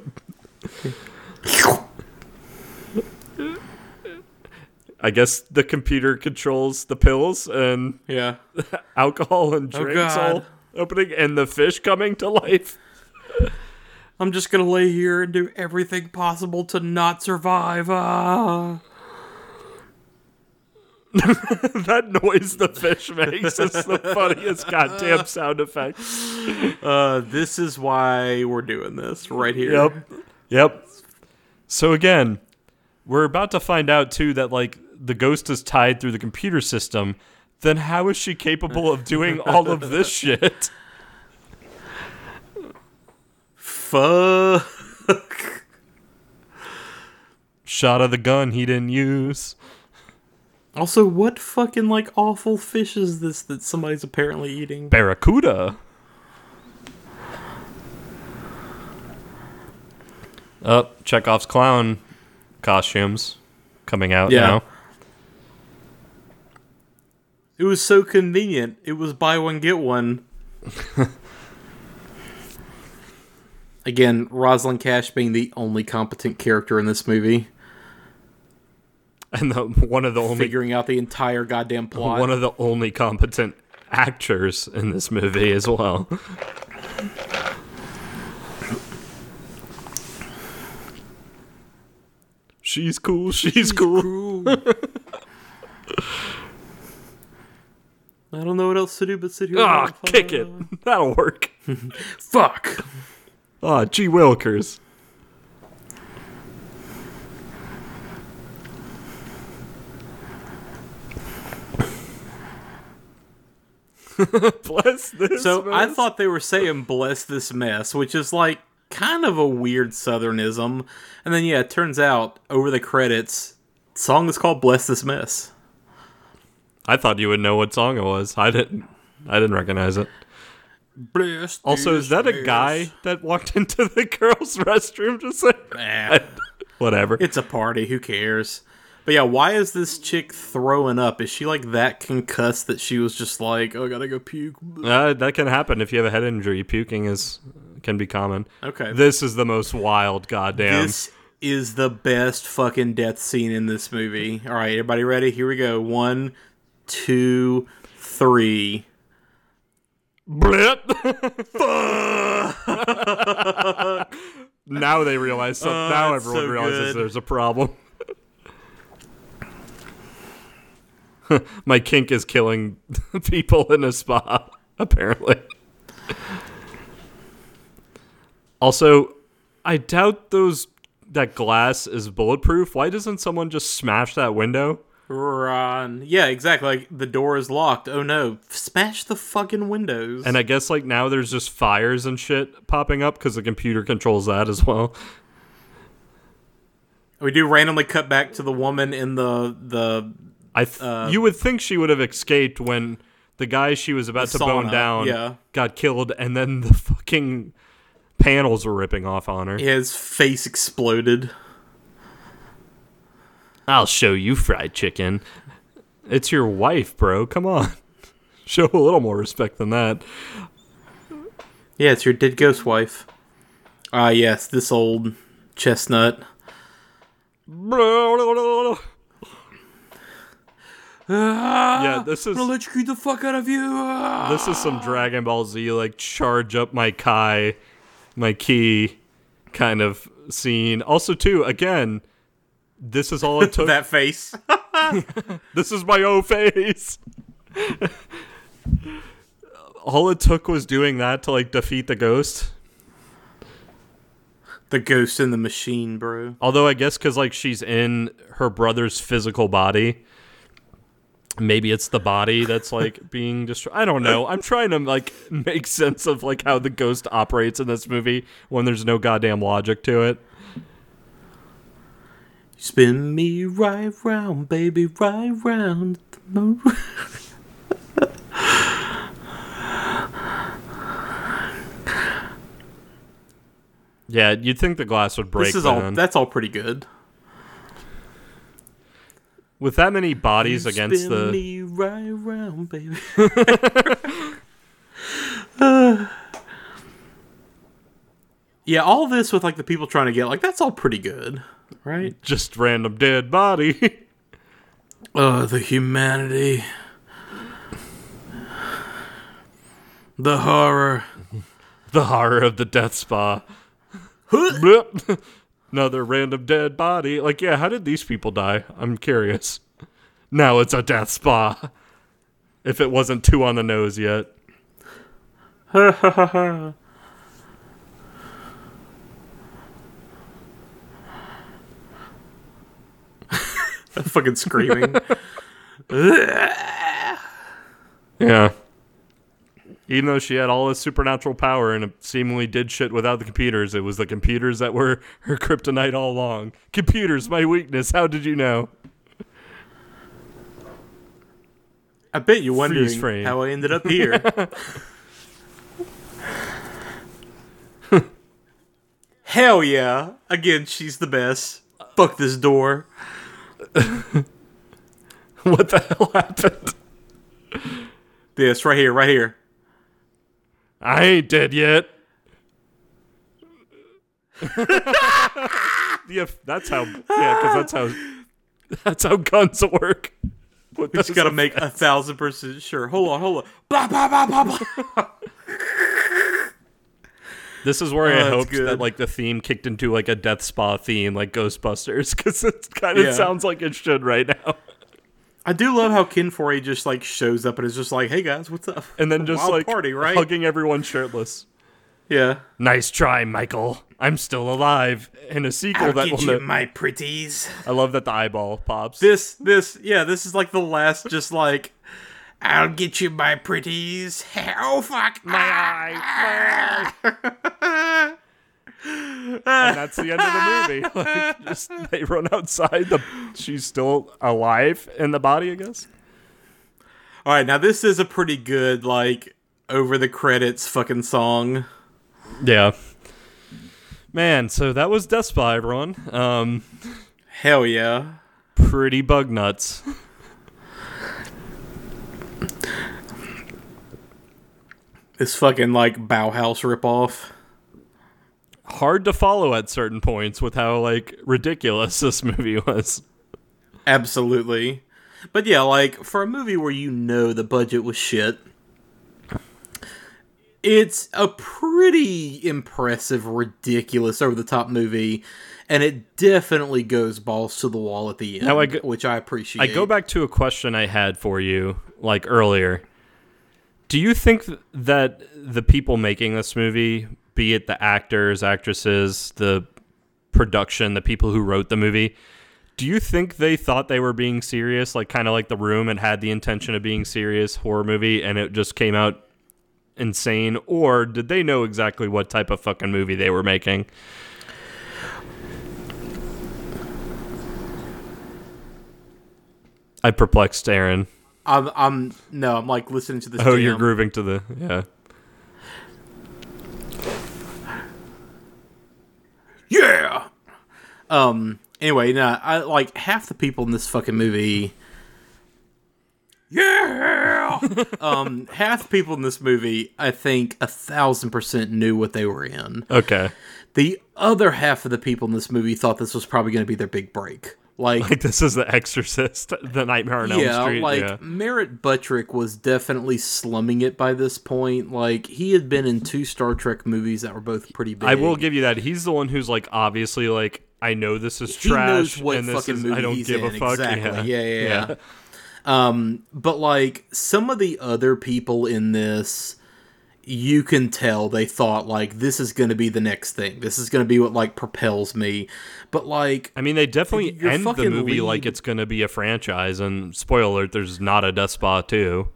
I guess the computer controls the pills and Yeah. *laughs* alcohol and drinks all opening and the fish coming to life. I'm just gonna lay here and do everything possible to not survive. Ah. *laughs* that noise the fish makes is the funniest goddamn sound effect. Uh, this is why we're doing this right here. Yep. Yep. So again, we're about to find out too that like the ghost is tied through the computer system. Then how is she capable of doing all of this *laughs* shit? Fuck. Shot of the gun he didn't use. Also, what fucking like awful fish is this that somebody's apparently eating? Barracuda. Up, oh, Chekhov's clown costumes coming out Yeah. now. It was so convenient. It was buy one get one. *laughs* Again, Rosalind Cash being the only competent character in this movie, And the, one of the only figuring out the entire goddamn plot. one of the only competent actors in this movie as well. She's cool. She's, cool. *laughs* I don't know what else to do but sit here. Ah, and kick it. *laughs* That'll work. *laughs* Fuck. Ah, G. Wilkers. *laughs* Bless this. So I thought they were saying "bless this mess," which is like kind of a weird Southernism. And then yeah, it turns out over the credits, song is called "Bless This Mess." I thought you would know what song it was. I didn't. I didn't recognize it. Bless. Also, is that a guy that walked *laughs* into the girls' restroom just like Nah, *laughs* whatever? it's a party. Who cares? But yeah, why is this chick throwing up? Is she like that concussed that she was just like, "Oh, I gotta go puke"? Uh, that can happen if you have a head injury. Puking is can be common. Okay. This is the most wild goddamn. This is the best fucking death scene in this movie. All right, everybody ready? Here we go. One, two, three. Blip. *laughs* now they realize something. Oh, now everyone so realizes good. there's a problem. *laughs* My kink is killing *laughs* people in a spa, apparently. Also, I doubt those that glass is bulletproof. Why doesn't someone just smash that window? Run. Yeah, exactly. Like the door is locked. Oh no! Smash the fucking windows. And I guess like now there's just fires and shit popping up because the computer controls that as well. we do randomly cut back to the woman in the the I th- Uh, you would think she would have escaped when the guy she was about to bone down yeah. got killed, and then the fucking panels were ripping off on her. His face exploded. I'll show you fried chicken. It's your wife, bro. Come on. *laughs* Show a little more respect than that. Yeah, it's your dead ghost wife. Ah, yes, this old chestnut. yeah, this is electrocute the fuck out of you. Ah. this is some Dragon Ball Z like charge up my Kai, my key kind of scene. Also, too, again, this is all it took. *laughs* that face. *laughs* this is my O face. all it took was doing that to like defeat the ghost. the ghost in the machine, bro. Although I guess because like she's in her brother's physical body, maybe it's the body that's like *laughs* being destroyed. I don't know. I'm trying to like make sense of like how the ghost operates in this movie when there's no goddamn logic to it. Spin me right round, baby, right round. Yeah, you'd think the glass would break. This is all. That's all pretty good. With that many bodies against Spin the me right round, baby. *laughs* *laughs* yeah, all this with like the people trying to get like that's all pretty good, right? just random dead body. *laughs* Oh, the humanity. The horror. *laughs* the horror of the death spa. *laughs* Another random dead body. Like, yeah, how did these people die? I'm curious. Now it's a death spa. If it wasn't too on the nose yet. *laughs* fucking screaming. *laughs* Yeah. Even though she had all this supernatural power and seemingly did shit without the computers, it was the computers that were *laughs* her kryptonite all along. Computers, my weakness. How did you know? I bet you're wondering how I ended up here. Hell yeah. Again, she's the best. Fuck this door. *laughs* What the hell happened? This right here, right here. I ain't dead yet. *laughs* yeah, that's how. Yeah, because that's how. *laughs* That's how guns work. With We just gotta make a thousand percent sure. Hold on, hold on. Blah blah blah blah blah. This is where Oh, I that's hoped that like the theme kicked into like a death spa theme, like Ghostbusters, *laughs* because it kind of Yeah. sounds like it should right now. I do love how Ken Foree just like shows up and is just like, "Hey guys, what's up?" And then *laughs* just like party, right? hugging everyone shirtless. Yeah. Nice try, Michael. I'm still alive. In a sequel that will know- my pretties. I love that the eyeball pops. This, this, yeah, this is like the last, just like, I'll get you, my pretties. Oh fuck, my eye, *laughs* and that's the end of the movie. *laughs* Like, just they run outside. The she's still alive in the body, I guess. All right, now this is a pretty good like over the credits fucking song. Yeah. Man, so that was Death Spa, everyone. Um, Hell yeah. pretty bug nuts. This fucking like Bauhaus ripoff. Hard to follow at certain points with how like ridiculous *laughs* this movie was. Absolutely. But yeah, like for a movie where you know the budget was shit, it's a pretty impressive, ridiculous, over the top movie, and it definitely goes balls to the wall at the end, Now I go- which I appreciate. I go back to a question I had for you like earlier. Do you think that the people making this movie, be it the actors, actresses, the production, the people who wrote the movie, do you think they thought they were being serious, like kind of like The Room, and had the intention of being serious horror movie, and it just came out insane, or did they know exactly what type of fucking movie they were making? I perplexed Aaron. I'm I'm no, I'm like listening to this. Oh, you're grooving to the yeah. Yeah. Um. Anyway, no, I like half the people in this fucking movie. Yeah. *laughs* um, half the people in this movie, I think, a thousand percent knew what they were in. Okay. The other half of the people in this movie thought this was probably going to be their big break. Like, Like this is the Exorcist, the Nightmare on Elm yeah, Street. like yeah. Merritt Butrick was definitely slumming it by this point. Like, he had been in two Star Trek movies that were both pretty big. I will give you that. He's the one who's like obviously like I know this is He trash knows what and this fucking is I don't give a fuck. exactly. Yeah. Yeah, yeah, yeah. Um, but like some of the other people in this, you can tell they thought like this is going to be the next thing. This is going to be what like propels me. But like, I mean, they definitely end the movie like it's going to be a franchise. And spoiler alert, there's not a Death Spa too.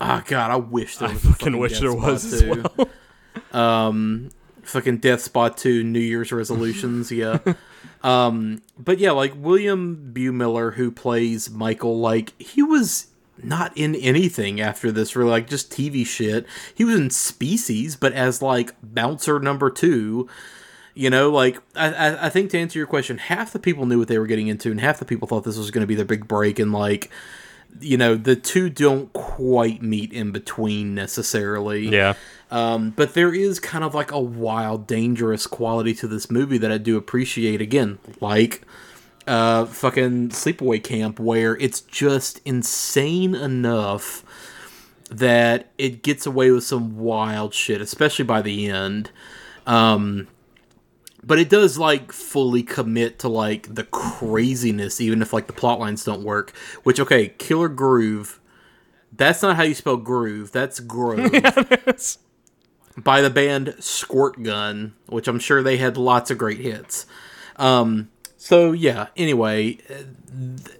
oh god, I wish there I was. a fucking wish Death there Spot was as too. *laughs* *laughs* Um, fucking Death Spa two New Year's resolutions. Yeah. *laughs* um, but yeah, like William Miller, who plays Michael, like he was not in anything after this, really, like just TV shit. He was in Species, but as like bouncer number two. You know, like I, I, think to answer your question, half the people knew what they were getting into, and half the people thought this was going to be their big break, and like, you know, the two don't quite meet in between necessarily. Yeah. Um, but there is kind of like a wild, dangerous quality to this movie that I do appreciate. Again, like uh, fucking Sleepaway Camp, where it's just insane enough that it gets away with some wild shit, especially by the end. Um, but it does like fully commit to like the craziness, even if like the plot lines don't work. Which okay, Killer Groove. That's not how you spell groove. That's *laughs* grove by the band Squirt Gun, which I'm sure they had lots of great hits. Um, so yeah. Anyway, th-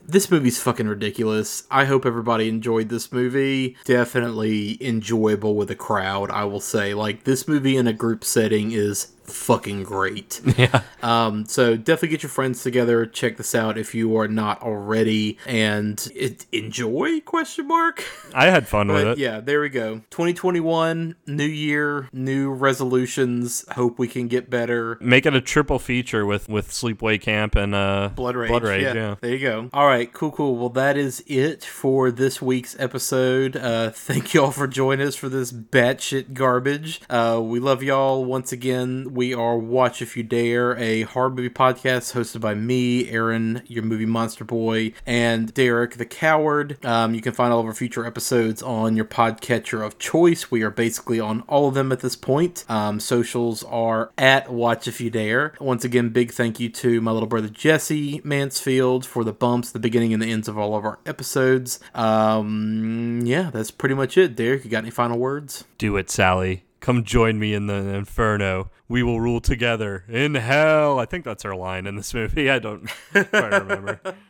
this movie's fucking ridiculous. I hope everybody enjoyed this movie. Definitely enjoyable with a crowd. I will say, like this movie in a group setting is fucking great. *laughs* Yeah. Um, so definitely get your friends together. Check this out if you are not already, and it, enjoy? Question mark. I had fun with it. yeah, there we go. 2021, new year, new resolutions. Hope we can get better. Make it a triple feature with with Sleepaway Camp and uh Blood Rage. Blood Rage. yeah, Yeah. There you go. All right, cool, cool. Well, that is it for this week's episode. Uh, thank y'all for joining us for this batshit garbage. Uh, we love y'all once again. We are Watch If You Dare, a horror movie podcast hosted by me, Aaron, your movie monster boy, and Derek the Coward. Um, you can find all of our future episodes on your podcatcher of choice. We are basically on all of them at this point. Um, socials are at Watch If You Dare. Once again, big thank you to my little brother Jesse Mansfield for the bumps, the beginning and the ends of all of our episodes. Um, yeah, that's pretty much it. Derek, you got any final words? Do it, Sally. Come join me in the inferno. We will rule together in hell. I think that's her line in this movie. I don't quite remember. *laughs*